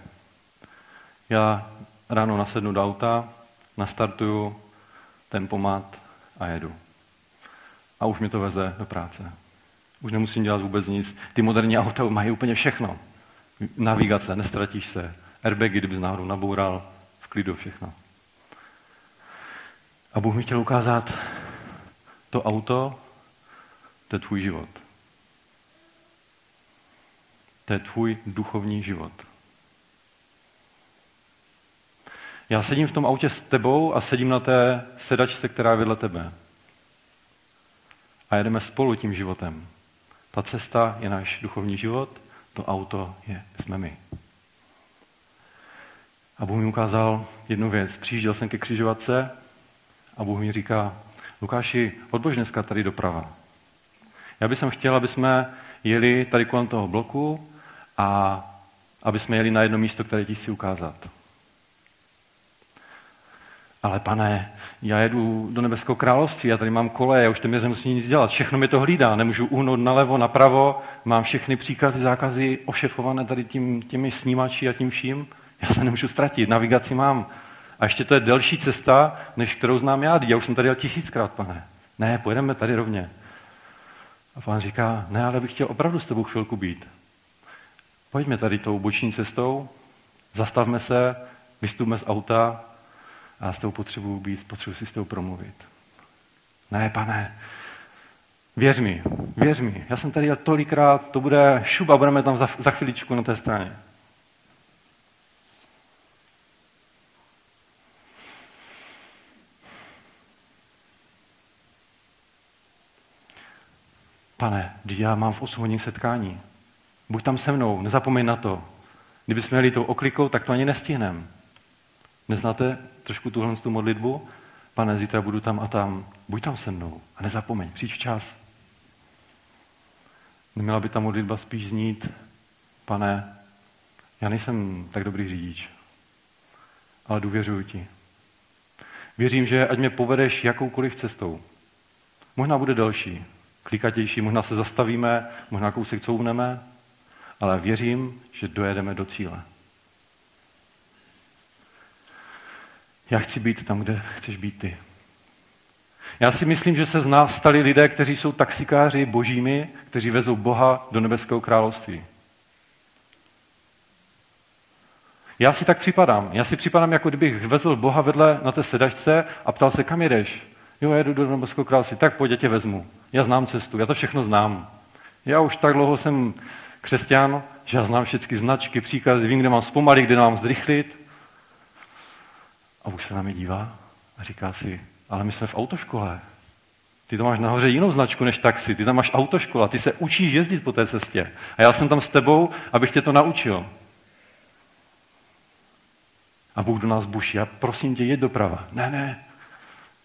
Já ráno nasednu do auta, nastartuju tempomat a jedu a už mi to veze do práce. Už nemusím dělat vůbec nic. Ty moderní auta mají úplně všechno. Navigace, nestratíš se. Airbagy, kdyby náhodou naboural, v klidu všechno. A Bůh mi chtěl ukázat, to auto, to je tvůj život. To je tvůj duchovní život. Já sedím v tom autě s tebou a sedím na té sedačce, která je vedle tebe a jedeme spolu tím životem. Ta cesta je náš duchovní život, to auto je, jsme my. A Bůh mi ukázal jednu věc. Přijížděl jsem ke křižovatce a Bůh mi říká, Lukáši, odbož dneska tady doprava. Já bych chtěl, aby jsme jeli tady kolem toho bloku a aby jsme jeli na jedno místo, které ti chci ukázat. Ale pane, já jedu do nebeského království, já tady mám kole, já už téměř nemusím nic dělat, všechno mi to hlídá, nemůžu uhnout nalevo, napravo, mám všechny příkazy, zákazy ošefované tady tím, těmi snímači a tím vším, já se nemůžu ztratit, navigaci mám. A ještě to je delší cesta, než kterou znám já, já už jsem tady jel tisíckrát, pane. Ne, pojedeme tady rovně. A pán říká, ne, ale bych chtěl opravdu s tebou chvilku být. Pojďme tady tou boční cestou, zastavme se, vystupme z auta a s tou potřebuji být, potřebuji si s tou promluvit. Ne, pane, věř mi, věř mi, já jsem tady tolikrát, to bude šup a budeme tam za, za chviličku na té straně. Pane, já mám v 8 hodin setkání. Buď tam se mnou, nezapomeň na to. Kdybychom měli tou oklikou, tak to ani nestihneme. Neznáte trošku tuhle tu modlitbu? Pane, zítra budu tam a tam. Buď tam se mnou a nezapomeň, přijď včas. Neměla by ta modlitba spíš znít, pane, já nejsem tak dobrý řidič, ale důvěřuji ti. Věřím, že ať mě povedeš jakoukoliv cestou. Možná bude delší, klikatější, možná se zastavíme, možná kousek couvneme, ale věřím, že dojedeme do cíle. Já chci být tam, kde chceš být ty. Já si myslím, že se z nás stali lidé, kteří jsou taxikáři božími, kteří vezou Boha do nebeského království. Já si tak připadám. Já si připadám, jako kdybych vezl Boha vedle na té sedačce a ptal se, kam jedeš? Jo, jedu do nebeského království. Tak pojď, tě vezmu. Já znám cestu, já to všechno znám. Já už tak dlouho jsem křesťan, že já znám všechny značky, příkazy, vím, kde mám zpomalit, kde mám zrychlit. A Bůh se na mě dívá a říká si, ale my jsme v autoškole. Ty to máš nahoře jinou značku než taxi, ty tam máš autoškola, ty se učíš jezdit po té cestě. A já jsem tam s tebou, abych tě to naučil. A Bůh do nás buší, já prosím tě, jeď doprava. Ne, ne,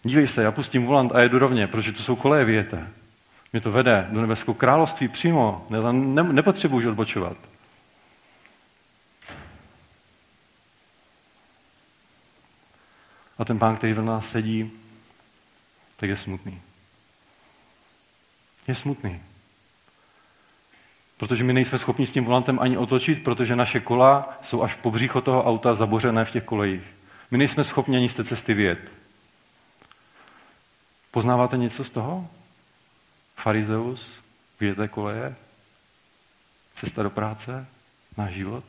dívej se, já pustím volant a jedu rovně, protože to jsou koleje, vyjete. Mě to vede do nebeského království přímo, ne, ne, nepotřebuji už odbočovat. A ten pán, který v nás sedí, tak je smutný. Je smutný. Protože my nejsme schopni s tím volantem ani otočit, protože naše kola jsou až po břicho toho auta zabořené v těch kolejích. My nejsme schopni ani z té cesty vyjet. Poznáváte něco z toho? Farizeus, vyjeté koleje, cesta do práce, náš život.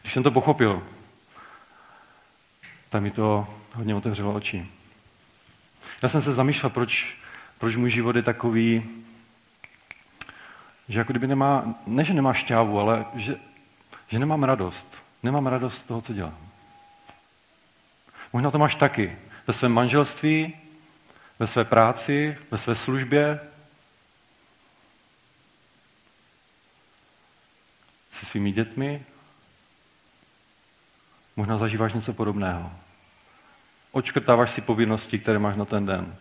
Když jsem to pochopil, tak mi to hodně otevřelo oči. Já jsem se zamýšlel, proč, proč můj život je takový, že jako kdyby nemá, ne, že nemá šťávu, ale že, že nemám radost. Nemám radost z toho, co dělám. Možná to máš taky. Ve svém manželství, ve své práci, ve své službě, se svými dětmi. Možná zažíváš něco podobného. Očkrtáváš si povinnosti, které máš na ten den.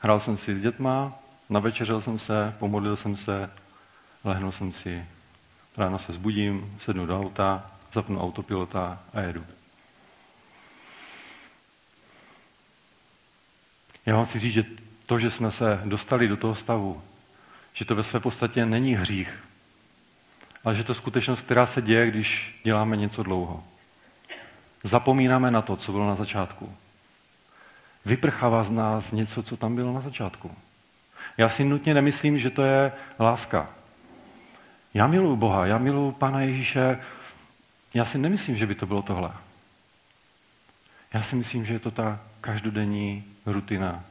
Hrál jsem si s dětma, navečeřel jsem se, pomodlil jsem se, lehnul jsem si, ráno se zbudím, sednu do auta, zapnu autopilota a jedu. Já vám chci říct, že to, že jsme se dostali do toho stavu, že to ve své podstatě není hřích, ale že to je skutečnost, která se děje, když děláme něco dlouho. Zapomínáme na to, co bylo na začátku. Vyprchává z nás něco, co tam bylo na začátku. Já si nutně nemyslím, že to je láska. Já miluji Boha, já miluji Pana Ježíše. Já si nemyslím, že by to bylo tohle. Já si myslím, že je to ta každodenní rutina.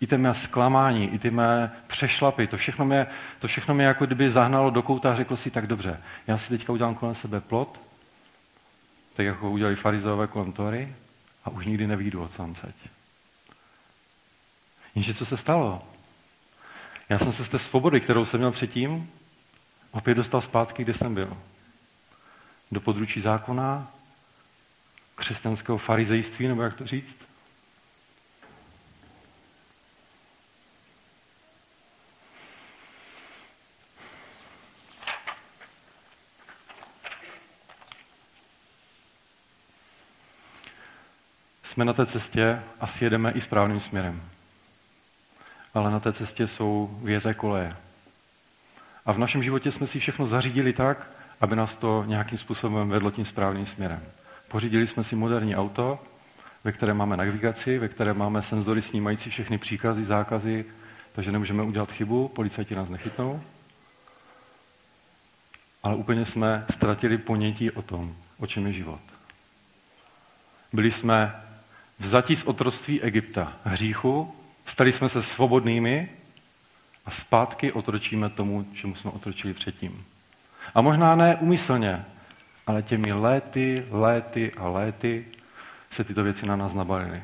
I ty mé zklamání, i ty mé přešlapy, to všechno mě, to všechno mě jako kdyby zahnalo do kouta a řekl si, tak dobře, já si teďka udělám kolem sebe plot, tak jako udělali farizové kolem Tory a už nikdy nevídu od samceť. Jenže co se stalo? Já jsem se z té svobody, kterou jsem měl předtím, opět dostal zpátky, kde jsem byl. Do područí zákona, křesťanského farizejství, nebo jak to říct? Jsme na té cestě a sjedeme i správným směrem. Ale na té cestě jsou věře koleje. A v našem životě jsme si všechno zařídili tak, aby nás to nějakým způsobem vedlo tím správným směrem. Pořídili jsme si moderní auto, ve kterém máme navigaci, ve kterém máme senzory snímající všechny příkazy, zákazy, takže nemůžeme udělat chybu, policajti nás nechytnou. Ale úplně jsme ztratili ponětí o tom, o čem je život. Byli jsme vzatí z otroctví Egypta, hříchu, stali jsme se svobodnými a zpátky otročíme tomu, čemu jsme otročili předtím. A možná ne umyslně, ale těmi léty, léty a léty se tyto věci na nás nabalily.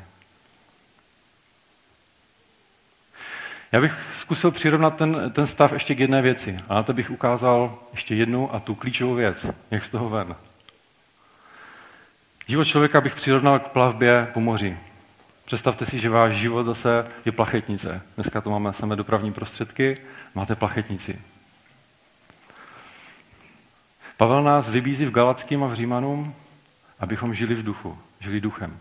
Já bych zkusil přirovnat ten, ten stav ještě k jedné věci. A na to bych ukázal ještě jednu a tu klíčovou věc, jak z toho ven. Život člověka bych přirovnal k plavbě po moři. Představte si, že váš život zase je plachetnice. Dneska to máme samé dopravní prostředky, máte plachetnici. Pavel nás vybízí v Galackým a v Římanům, abychom žili v duchu, žili duchem.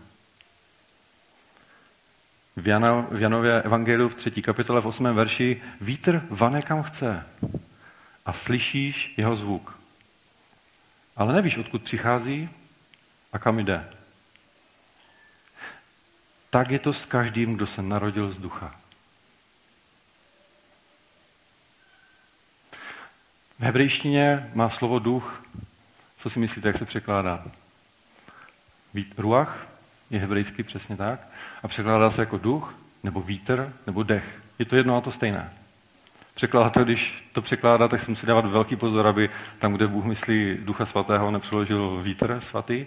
V, Jano, v Janově evangeliu v třetí kapitole v 8. verši vítr vane kam chce a slyšíš jeho zvuk. Ale nevíš, odkud přichází a kam jde. Tak je to s každým, kdo se narodil z ducha. V hebrejštině má slovo duch. Co si myslíte, jak se překládá? Ruach je hebrejsky přesně tak. A překládá se jako duch, nebo vítr, nebo dech. Je to jedno a to stejné. Překladatel, když to překládá, tak si musí dávat velký pozor, aby tam, kde Bůh myslí ducha svatého, nepřeložil vítr svatý.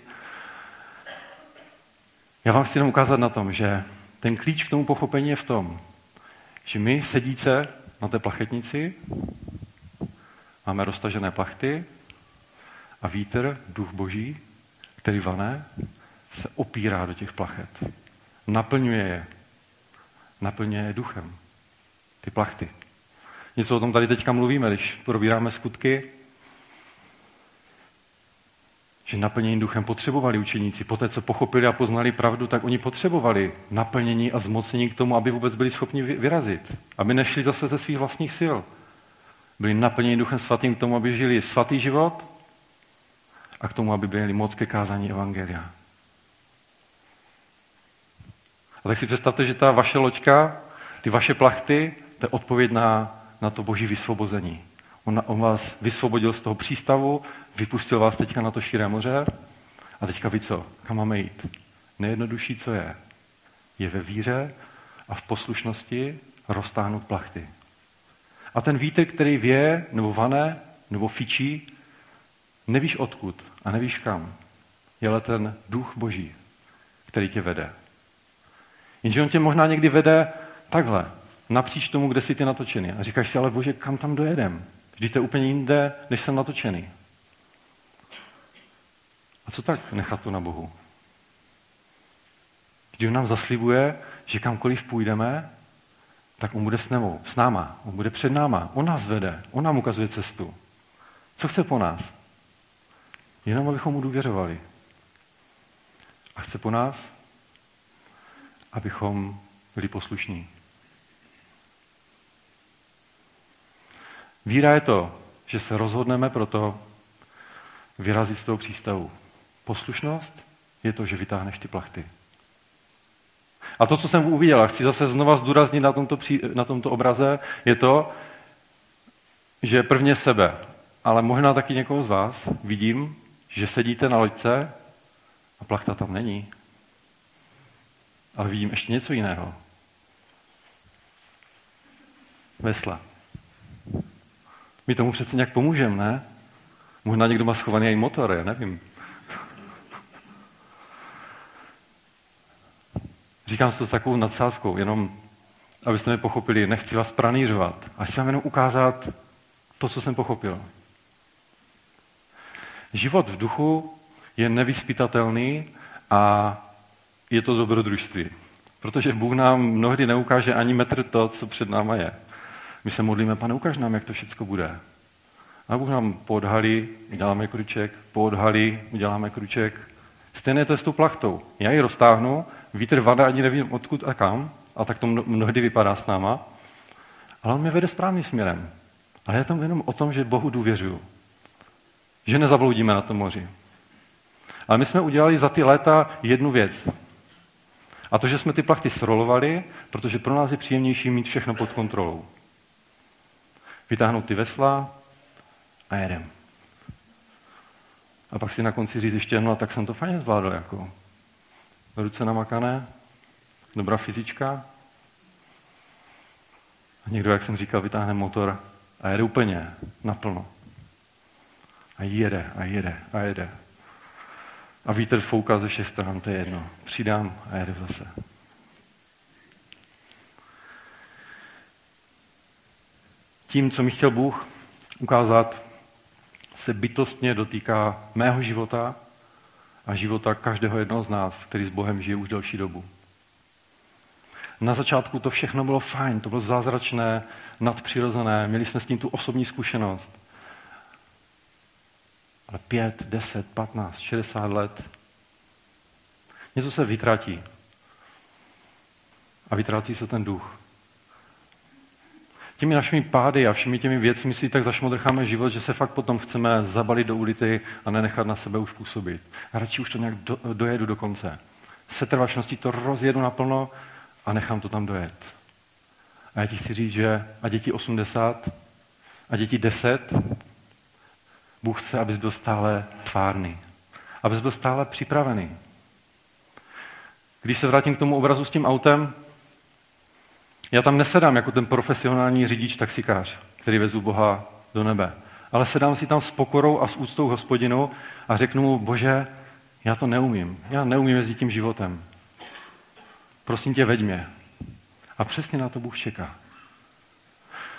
Já vám chci jenom ukázat na tom, že ten klíč k tomu pochopení je v tom, že my sedíce na té plachetnici máme roztažené plachty a vítr, duch boží, který vané, se opírá do těch plachet. Naplňuje je. Naplňuje je duchem. Ty plachty. Něco o tom tady teďka mluvíme, když probíráme skutky, že naplnění duchem potřebovali učeníci. Poté, co pochopili a poznali pravdu, tak oni potřebovali naplnění a zmocnění k tomu, aby vůbec byli schopni vyrazit. Aby nešli zase ze svých vlastních sil. Byli naplněni duchem svatým k tomu, aby žili svatý život a k tomu, aby byli moc ke kázání Evangelia. A tak si představte, že ta vaše loďka, ty vaše plachty, to je odpověď na, na to boží vysvobození. On, on vás vysvobodil z toho přístavu, vypustil vás teďka na to širé moře a teďka ví co? Kam máme jít? Nejjednodušší, co je? Je ve víře a v poslušnosti roztáhnout plachty. A ten vítr, který vě, nebo vane, nebo fičí, nevíš odkud a nevíš kam. Je ale ten duch boží, který tě vede. Jenže on tě možná někdy vede takhle, napříč tomu, kde jsi ty natočený. A říkáš si, ale bože, kam tam dojedem? Vždyť to je úplně jinde, než jsem natočený. A co tak nechat to na Bohu? Když on nám zaslibuje, že kamkoliv půjdeme, tak on bude s, nebou, s náma, on bude před náma, on nás vede, on nám ukazuje cestu. Co chce po nás? Jenom abychom mu důvěřovali. A chce po nás, abychom byli poslušní. Víra je to, že se rozhodneme pro to vyrazit z toho přístavu. Poslušnost je to, že vytáhneš ty plachty. A to, co jsem uviděl, a chci zase znova zdůraznit na tomto, pří, na tomto obraze, je to, že prvně sebe, ale možná taky někoho z vás vidím, že sedíte na loďce a plachta tam není. Ale vidím ještě něco jiného. Vesla. My tomu přece nějak pomůžeme, ne? Možná někdo má schovaný i motor, já nevím. Říkám to s takovou nadsázkou, jenom abyste mi pochopili, nechci vás pranířovat, a chci vám jenom ukázat to, co jsem pochopil. Život v duchu je nevyspytatelný a je to dobrodružství. Protože Bůh nám mnohdy neukáže ani metr to, co před náma je. My se modlíme, pane, ukaž nám, jak to všechno bude. A Bůh nám podhalí, uděláme kruček, podhalí, uděláme kruček. Stejné to je s tou plachtou. Já ji roztáhnu Vítr vada, ani nevím odkud a kam, a tak to mnohdy vypadá s náma, ale on mě vede správným směrem. Ale je tam jenom o tom, že Bohu důvěřuju. Že nezabloudíme na tom moři. Ale my jsme udělali za ty léta jednu věc. A to, že jsme ty plachty srolovali, protože pro nás je příjemnější mít všechno pod kontrolou. Vytáhnout ty vesla a jedem. A pak si na konci říct ještě, no tak jsem to fajně zvládl, jako. Ruce namakané, dobrá fyzička. A někdo, jak jsem říkal, vytáhne motor a jede úplně naplno. A jede, a jede, a jede. A vítr fouká ze všech stran, to je jedno. Přidám a jedu zase. Tím, co mi chtěl Bůh ukázat, se bytostně dotýká mého života a života každého jednoho z nás, který s Bohem žije už delší dobu. Na začátku to všechno bylo fajn, to bylo zázračné, nadpřirozené, měli jsme s tím tu osobní zkušenost. Ale pět, deset, patnáct, šedesát let něco se vytratí. A vytrácí se ten duch. Těmi našimi pády a všemi těmi věcmi si tak zašmodrcháme život, že se fakt potom chceme zabalit do ulity a nenechat na sebe už působit. Radši už to nějak do, dojedu do konce. Setrvačností to rozjedu naplno a nechám to tam dojet. A já ti chci říct, že a děti 80 a děti 10, Bůh chce, abys byl stále tvárný. Abys byl stále připravený. Když se vrátím k tomu obrazu s tím autem, já tam nesedám jako ten profesionální řidič taxikář, který vezu Boha do nebe. Ale sedám si tam s pokorou a s úctou hospodinu a řeknu mu, bože, já to neumím. Já neumím jezdit tím životem. Prosím tě, veď mě. A přesně na to Bůh čeká.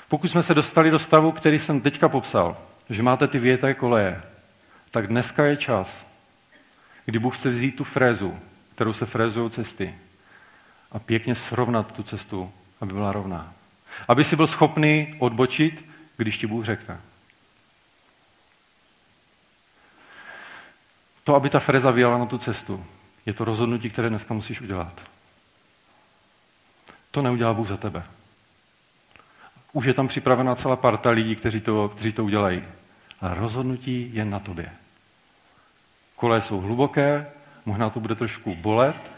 Pokud jsme se dostali do stavu, který jsem teďka popsal, že máte ty věté koleje, tak dneska je čas, kdy Bůh chce vzít tu frézu, kterou se frézují cesty, a pěkně srovnat tu cestu, aby byla rovná. Aby si byl schopný odbočit, když ti Bůh řekne. To, aby ta freza vyjela na tu cestu, je to rozhodnutí, které dneska musíš udělat. To neudělá Bůh za tebe. Už je tam připravená celá parta lidí, kteří to, kteří to udělají. Ale rozhodnutí je na tobě. Kole jsou hluboké, možná to bude trošku bolet,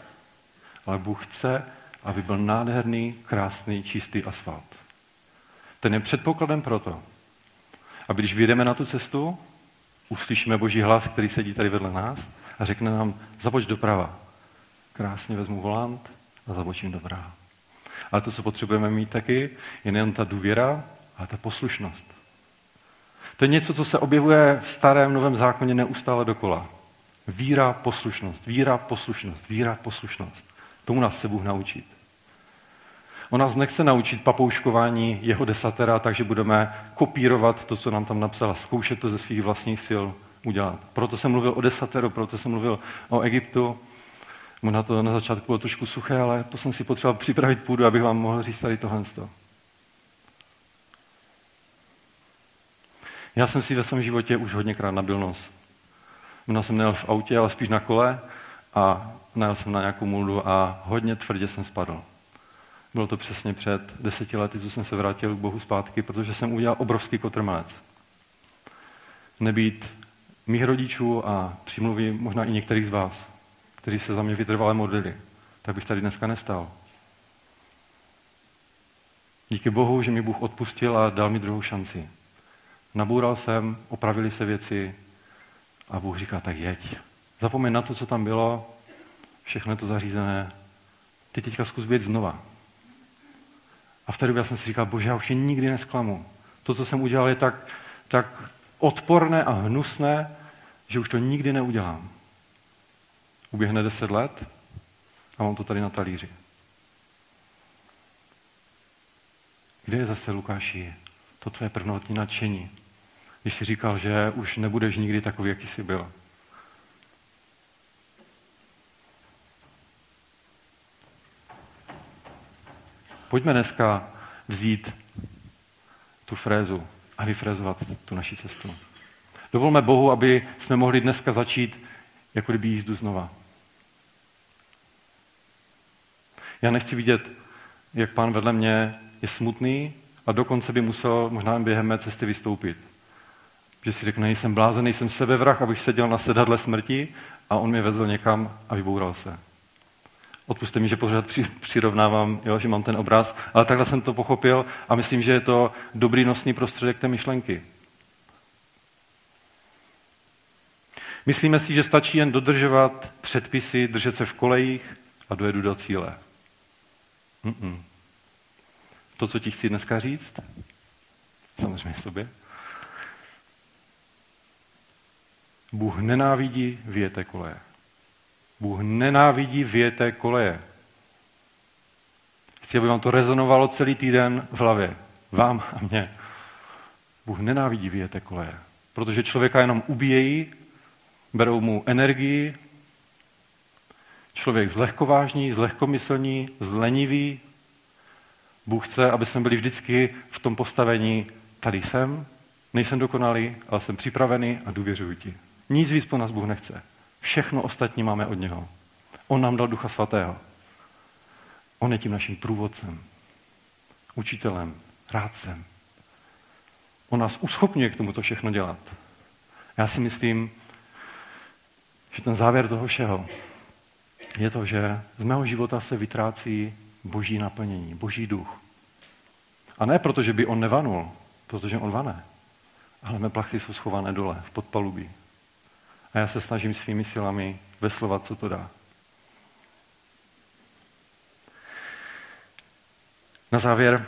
ale Bůh chce, aby byl nádherný, krásný, čistý asfalt. Ten je předpokladem proto, aby když vyjdeme na tu cestu, uslyšíme Boží hlas, který sedí tady vedle nás a řekne nám, zaboč doprava. Krásně vezmu volant a zabočím doprava. Ale to, co potřebujeme mít taky, je nejen ta důvěra, ale ta poslušnost. To je něco, co se objevuje v starém novém zákoně neustále dokola. Víra, poslušnost, víra, poslušnost, víra, poslušnost. Tomu nás se Bůh naučit. On nás nechce naučit papouškování jeho desatera, takže budeme kopírovat to, co nám tam napsala, zkoušet to ze svých vlastních sil udělat. Proto jsem mluvil o desateru, proto jsem mluvil o Egyptu. Možná to na začátku bylo trošku suché, ale to jsem si potřeboval připravit půdu, abych vám mohl říct tady tohle. Já jsem si ve svém životě už hodněkrát nabil nos. Možná jsem nejel v autě, ale spíš na kole a najel jsem na nějakou muldu a hodně tvrdě jsem spadl. Bylo to přesně před deseti lety, co jsem se vrátil k Bohu zpátky, protože jsem udělal obrovský kotrmelec. Nebýt mých rodičů a přimluví možná i některých z vás, kteří se za mě vytrvale modlili, tak bych tady dneska nestal. Díky Bohu, že mi Bůh odpustil a dal mi druhou šanci. Nabůral jsem, opravili se věci a Bůh říká, tak jeď. Zapomeň na to, co tam bylo, všechno je to zařízené. Ty teďka zkus být znova. A v té době jsem si říkal, bože, já už je nikdy nesklamu. To, co jsem udělal, je tak, tak odporné a hnusné, že už to nikdy neudělám. Uběhne deset let a mám to tady na talíři. Kde je zase Lukáši to tvoje prvnotní nadšení, když jsi říkal, že už nebudeš nikdy takový, jaký jsi byl? Pojďme dneska vzít tu frézu a vyfrézovat tu naši cestu. Dovolme Bohu, aby jsme mohli dneska začít jako kdyby jízdu znova. Já nechci vidět, jak pán vedle mě je smutný a dokonce by musel možná během mé cesty vystoupit. Že si řekne, nejsem blázen, nejsem sebevrah, abych seděl na sedadle smrti a on mě vezl někam a vyboural se. Odpuste mi, že pořád při, přirovnávám, jo, že mám ten obraz, ale takhle jsem to pochopil a myslím, že je to dobrý nosný prostředek té myšlenky. Myslíme si, že stačí jen dodržovat předpisy, držet se v kolejích a dojedu do cíle. Mm-mm. To, co ti chci dneska říct, samozřejmě sobě, Bůh nenávidí věté koleje. Bůh nenávidí věté koleje. Chci, aby vám to rezonovalo celý týden v hlavě. Vám a mně. Bůh nenávidí věté koleje. Protože člověka jenom ubíjejí, berou mu energii, člověk zlehkovážní, zlehkomyslní, zlenivý. Bůh chce, aby jsme byli vždycky v tom postavení, tady jsem, nejsem dokonalý, ale jsem připravený a důvěřuji ti. Nic víc po nás Bůh nechce. Všechno ostatní máme od něho. On nám dal Ducha Svatého. On je tím naším průvodcem, učitelem, rádcem. On nás uschopňuje k tomu to všechno dělat. Já si myslím, že ten závěr toho všeho je to, že z mého života se vytrácí boží naplnění, boží duch. A ne proto, že by on nevanul, protože on vané, ale mé plachty jsou schované dole, v podpalubí. A já se snažím svými silami veslovat, co to dá. Na závěr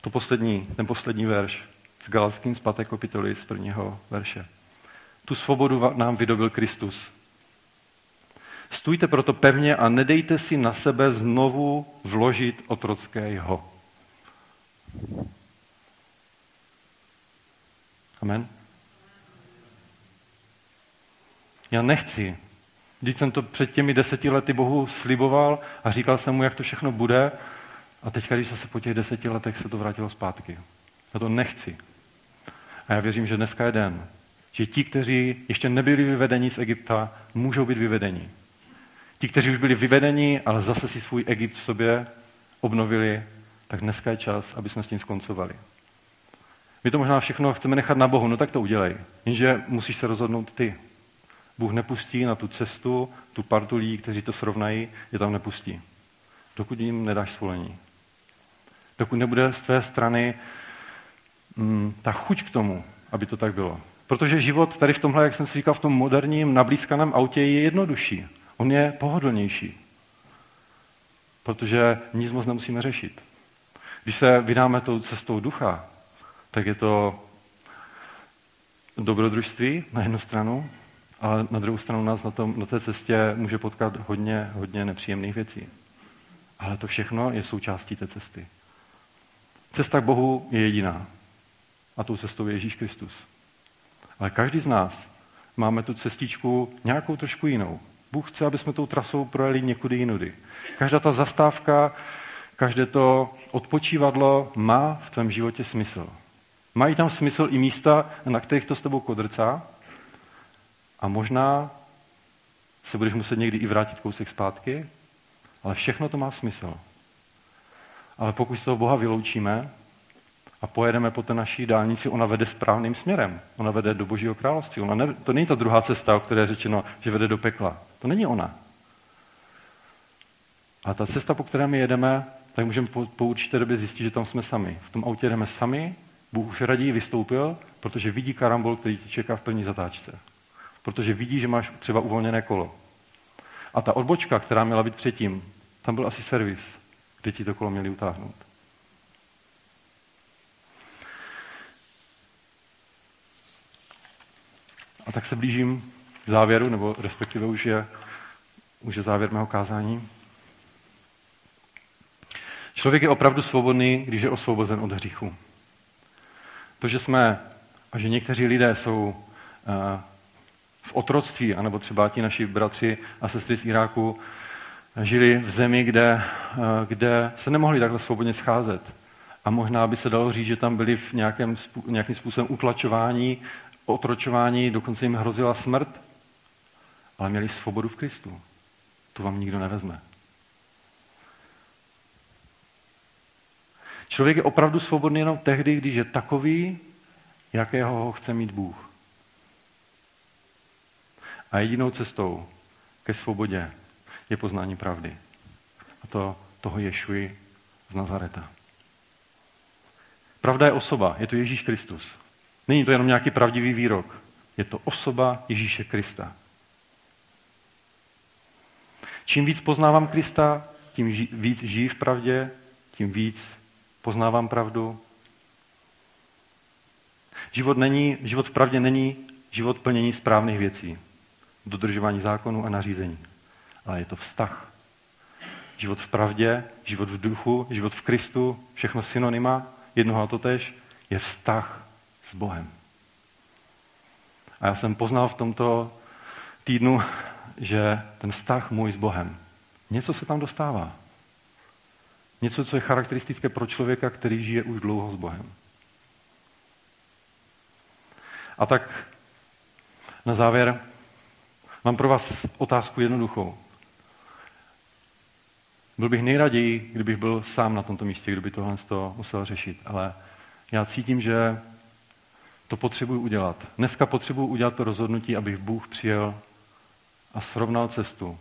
to poslední, ten poslední verš z Galackým z 5. kapitoly z prvního verše. Tu svobodu nám vydobil Kristus. Stůjte proto pevně a nedejte si na sebe znovu vložit otrocké jeho. Amen. Já nechci. Když jsem to před těmi deseti lety Bohu sliboval a říkal jsem mu, jak to všechno bude, a teď, když se po těch deseti letech se to vrátilo zpátky. Já to nechci. A já věřím, že dneska je den, že ti, kteří ještě nebyli vyvedeni z Egypta, můžou být vyvedeni. Ti, kteří už byli vyvedeni, ale zase si svůj Egypt v sobě obnovili, tak dneska je čas, aby jsme s tím skoncovali. My to možná všechno chceme nechat na Bohu, no tak to udělej. Jenže musíš se rozhodnout ty. Bůh nepustí na tu cestu tu partu lidí, kteří to srovnají, je tam nepustí. Dokud jim nedáš svolení. Dokud nebude z tvé strany mm, ta chuť k tomu, aby to tak bylo. Protože život tady v tomhle, jak jsem si říkal, v tom moderním, nablízkaném autě je jednodušší. On je pohodlnější. Protože nic moc nemusíme řešit. Když se vydáme tou cestou ducha, tak je to dobrodružství na jednu stranu, ale na druhou stranu nás na, tom, na té cestě může potkat hodně, hodně nepříjemných věcí. Ale to všechno je součástí té cesty. Cesta k Bohu je jediná. A tou cestou je Ježíš Kristus. Ale každý z nás máme tu cestičku nějakou trošku jinou. Bůh chce, aby jsme tou trasou projeli někudy jinudy. Každá ta zastávka, každé to odpočívadlo má v tvém životě smysl. Mají tam smysl i místa, na kterých to s tebou kodrcá, a možná se budeš muset někdy i vrátit kousek zpátky, ale všechno to má smysl. Ale pokud se toho Boha vyloučíme a pojedeme po té naší dálnici, ona vede správným směrem. Ona vede do Božího království. Ona ne, to není ta druhá cesta, o které je řečeno, že vede do pekla. To není ona. A ta cesta, po které my jedeme, tak můžeme po, po určité době zjistit, že tam jsme sami. V tom autě jdeme sami, Bůh už raději vystoupil, protože vidí karambol, který ti čeká v první zatáčce protože vidí, že máš třeba uvolněné kolo. A ta odbočka, která měla být předtím, tam byl asi servis, kde ti to kolo měli utáhnout. A tak se blížím k závěru, nebo respektive už je, už je závěr mého kázání. Člověk je opravdu svobodný, když je osvobozen od hříchu. To, že jsme, a že někteří lidé jsou uh, v otroctví, anebo třeba ti naši bratři a sestry z Iráku žili v zemi, kde, eh, kde se nemohli takhle svobodně scházet. A možná by se dalo říct, že tam byli v nějakém, nějakým způsobem utlačování, otročování, dokonce jim hrozila smrt, ale měli svobodu v Kristu. To vám nikdo nevezme. Člověk je opravdu svobodný jenom tehdy, když je takový, jakého ho chce mít Bůh. A jedinou cestou ke svobodě je poznání pravdy. A to toho Ješuji z Nazareta. Pravda je osoba, je to Ježíš Kristus. Není to jenom nějaký pravdivý výrok. Je to osoba Ježíše Krista. Čím víc poznávám Krista, tím víc žijí v pravdě, tím víc poznávám pravdu. Život, není, život v pravdě není život plnění správných věcí, dodržování zákonů a nařízení, ale je to vztah. Život v pravdě, život v duchu, život v Kristu, všechno synonyma, jednoho a to tež, je vztah s Bohem. A já jsem poznal v tomto týdnu, že ten vztah můj s Bohem, něco se tam dostává. Něco, co je charakteristické pro člověka, který žije už dlouho s Bohem. A tak na závěr mám pro vás otázku jednoduchou. Byl bych nejraději, kdybych byl sám na tomto místě, kdyby tohle to musel řešit, ale já cítím, že to potřebuji udělat. Dneska potřebuji udělat to rozhodnutí, abych Bůh přijel a srovnal cestu,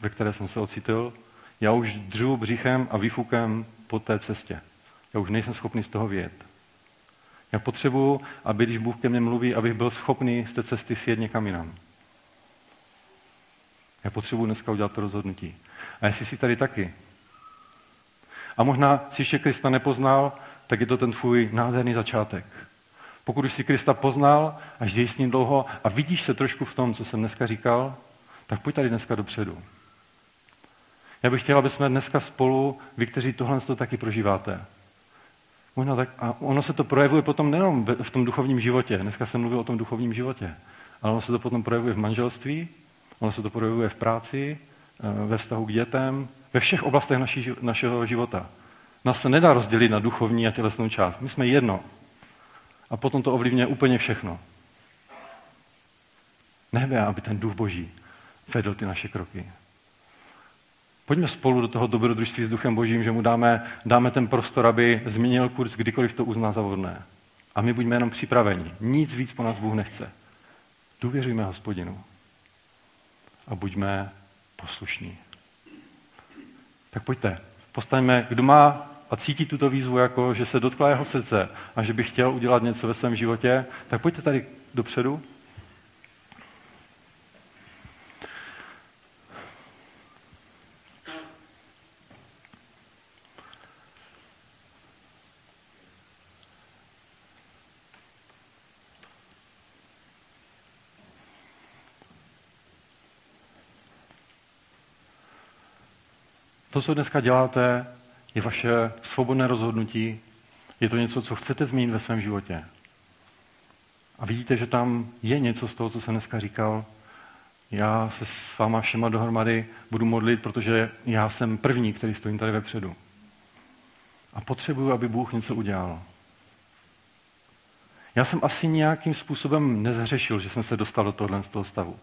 ve které jsem se ocitl. Já už dřu břichem a výfukem po té cestě. Já už nejsem schopný z toho vědět. Já potřebuji, aby když Bůh ke mně mluví, abych byl schopný z té cesty sjet někam jinam. Já potřebuji dneska udělat to rozhodnutí. A jestli jsi tady taky. A možná si ještě Krista nepoznal, tak je to ten tvůj nádherný začátek. Pokud už si Krista poznal a žiješ s ním dlouho a vidíš se trošku v tom, co jsem dneska říkal, tak pojď tady dneska dopředu. Já bych chtěla, aby jsme dneska spolu, vy, kteří tohle to taky prožíváte. Možná tak, a ono se to projevuje potom nejenom v tom duchovním životě. Dneska jsem mluvil o tom duchovním životě. Ale ono se to potom projevuje v manželství, ono se to projevuje v práci, eh, ve vztahu k dětem, ve všech oblastech naší, našeho života. Nás se nedá rozdělit na duchovní a tělesnou část. My jsme jedno a potom to ovlivňuje úplně všechno. Nebe, aby ten duch boží vedl ty naše kroky. Pojďme spolu do toho dobrodružství s duchem božím, že mu dáme, dáme ten prostor, aby změnil kurz, kdykoliv to uzná za vodné. A my buďme jenom připraveni. Nic víc po nás Bůh nechce. Důvěřujme hospodinu. A buďme poslušní. Tak pojďte, postaňme, kdo má a cítí tuto výzvu jako, že se dotkla jeho srdce a že by chtěl udělat něco ve svém životě, tak pojďte tady dopředu. To, co dneska děláte, je vaše svobodné rozhodnutí, je to něco, co chcete změnit ve svém životě. A vidíte, že tam je něco z toho, co jsem dneska říkal. Já se s váma všema dohromady budu modlit, protože já jsem první, který stojím tady vepředu. A potřebuju, aby Bůh něco udělal. Já jsem asi nějakým způsobem nezhřešil, že jsem se dostal do tohle z toho stavu.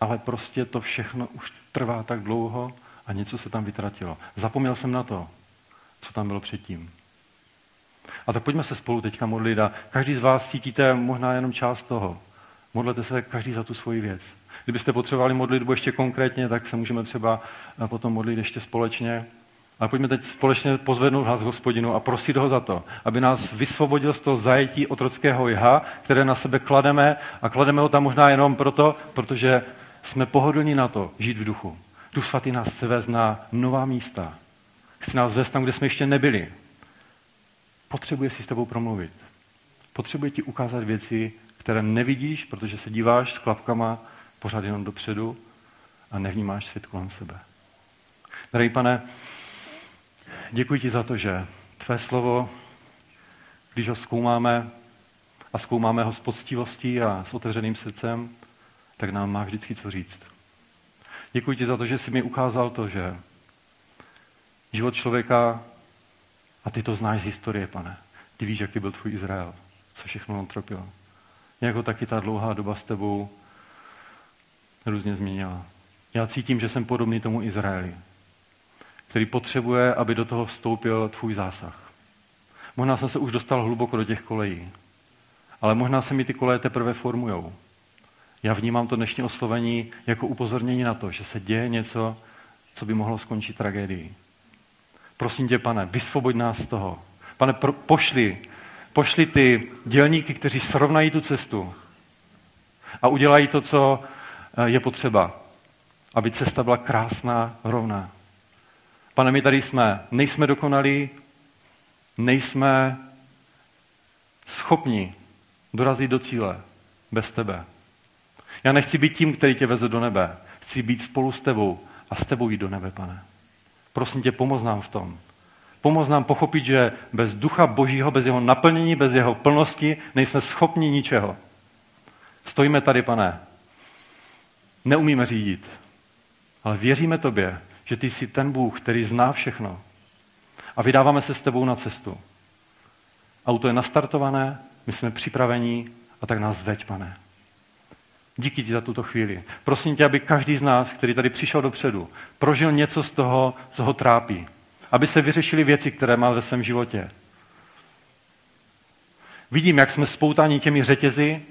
Ale prostě to všechno už trvá tak dlouho a něco se tam vytratilo. Zapomněl jsem na to, co tam bylo předtím. A tak pojďme se spolu teďka modlit a každý z vás cítíte možná jenom část toho. Modlete se každý za tu svoji věc. Kdybyste potřebovali modlitbu ještě konkrétně, tak se můžeme třeba eh, potom modlit ještě společně. Ale pojďme teď společně pozvednout hlas hospodinu a prosit ho za to, aby nás vysvobodil z toho zajetí otrockého jha, které na sebe klademe a klademe ho tam možná jenom proto, protože jsme pohodlní na to žít v duchu. Duch svatý nás chce vést na nová místa. Chce nás vést tam, kde jsme ještě nebyli. Potřebuje si s tebou promluvit. Potřebuje ti ukázat věci, které nevidíš, protože se díváš s klapkama pořád jenom dopředu a nevnímáš svět kolem sebe. Drahý pane, děkuji ti za to, že tvé slovo, když ho zkoumáme a zkoumáme ho s poctivostí a s otevřeným srdcem, tak nám má vždycky co říct. Děkuji ti za to, že jsi mi ukázal to, že život člověka, a ty to znáš z historie, pane, ty víš, jaký byl tvůj Izrael, co všechno on tropil. Jak taky ta dlouhá doba s tebou různě změnila. Já cítím, že jsem podobný tomu Izraeli, který potřebuje, aby do toho vstoupil tvůj zásah. Možná jsem se už dostal hluboko do těch kolejí, ale možná se mi ty koleje teprve formujou. Já vnímám to dnešní oslovení jako upozornění na to, že se děje něco, co by mohlo skončit tragédií. Prosím tě, pane, vysvoboď nás z toho. Pane, pro, pošli, pošli ty dělníky, kteří srovnají tu cestu a udělají to, co eh, je potřeba, aby cesta byla krásná, rovná. Pane, my tady jsme, nejsme dokonalí, nejsme schopni dorazit do cíle bez tebe. Já nechci být tím, který tě veze do nebe. Chci být spolu s tebou a s tebou jít do nebe, pane. Prosím tě, pomoz nám v tom. Pomoz nám pochopit, že bez ducha božího, bez jeho naplnění, bez jeho plnosti nejsme schopni ničeho. Stojíme tady, pane. Neumíme řídit, ale věříme tobě, že ty jsi ten Bůh, který zná všechno. A vydáváme se s tebou na cestu. Auto je nastartované, my jsme připraveni a tak nás veď, pane. Díky ti za tuto chvíli. Prosím tě, aby každý z nás, který tady přišel dopředu, prožil něco z toho, co ho trápí. Aby se vyřešily věci, které má ve svém životě. Vidím, jak jsme spoutáni těmi řetězy,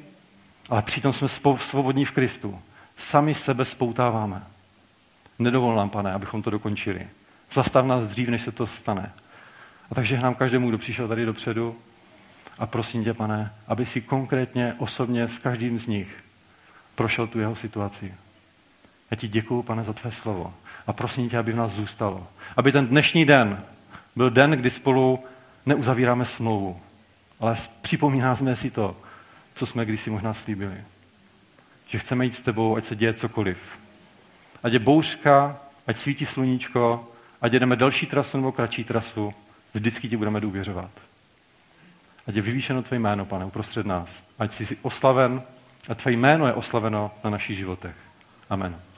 ale přitom jsme svobodní v Kristu. Sami sebe spoutáváme. Nedovol nám, pane, abychom to dokončili. Zastav nás dřív, než se to stane. A takže nám každému, kdo přišel tady dopředu, a prosím tě, pane, aby si konkrétně, osobně s každým z nich prošel tu jeho situaci. Já ti děkuju, pane, za tvé slovo. A prosím tě, aby v nás zůstalo. Aby ten dnešní den byl den, kdy spolu neuzavíráme smlouvu, ale připomínáme si to, co jsme kdysi možná slíbili. Že chceme jít s tebou, ať se děje cokoliv. Ať je bouřka, ať svítí sluníčko, ať jdeme další trasu nebo kratší trasu, vždycky ti budeme důvěřovat. Ať je vyvýšeno tvé jméno, pane, uprostřed nás. Ať jsi oslaven a tvé jméno je oslaveno na našich životech. Amen.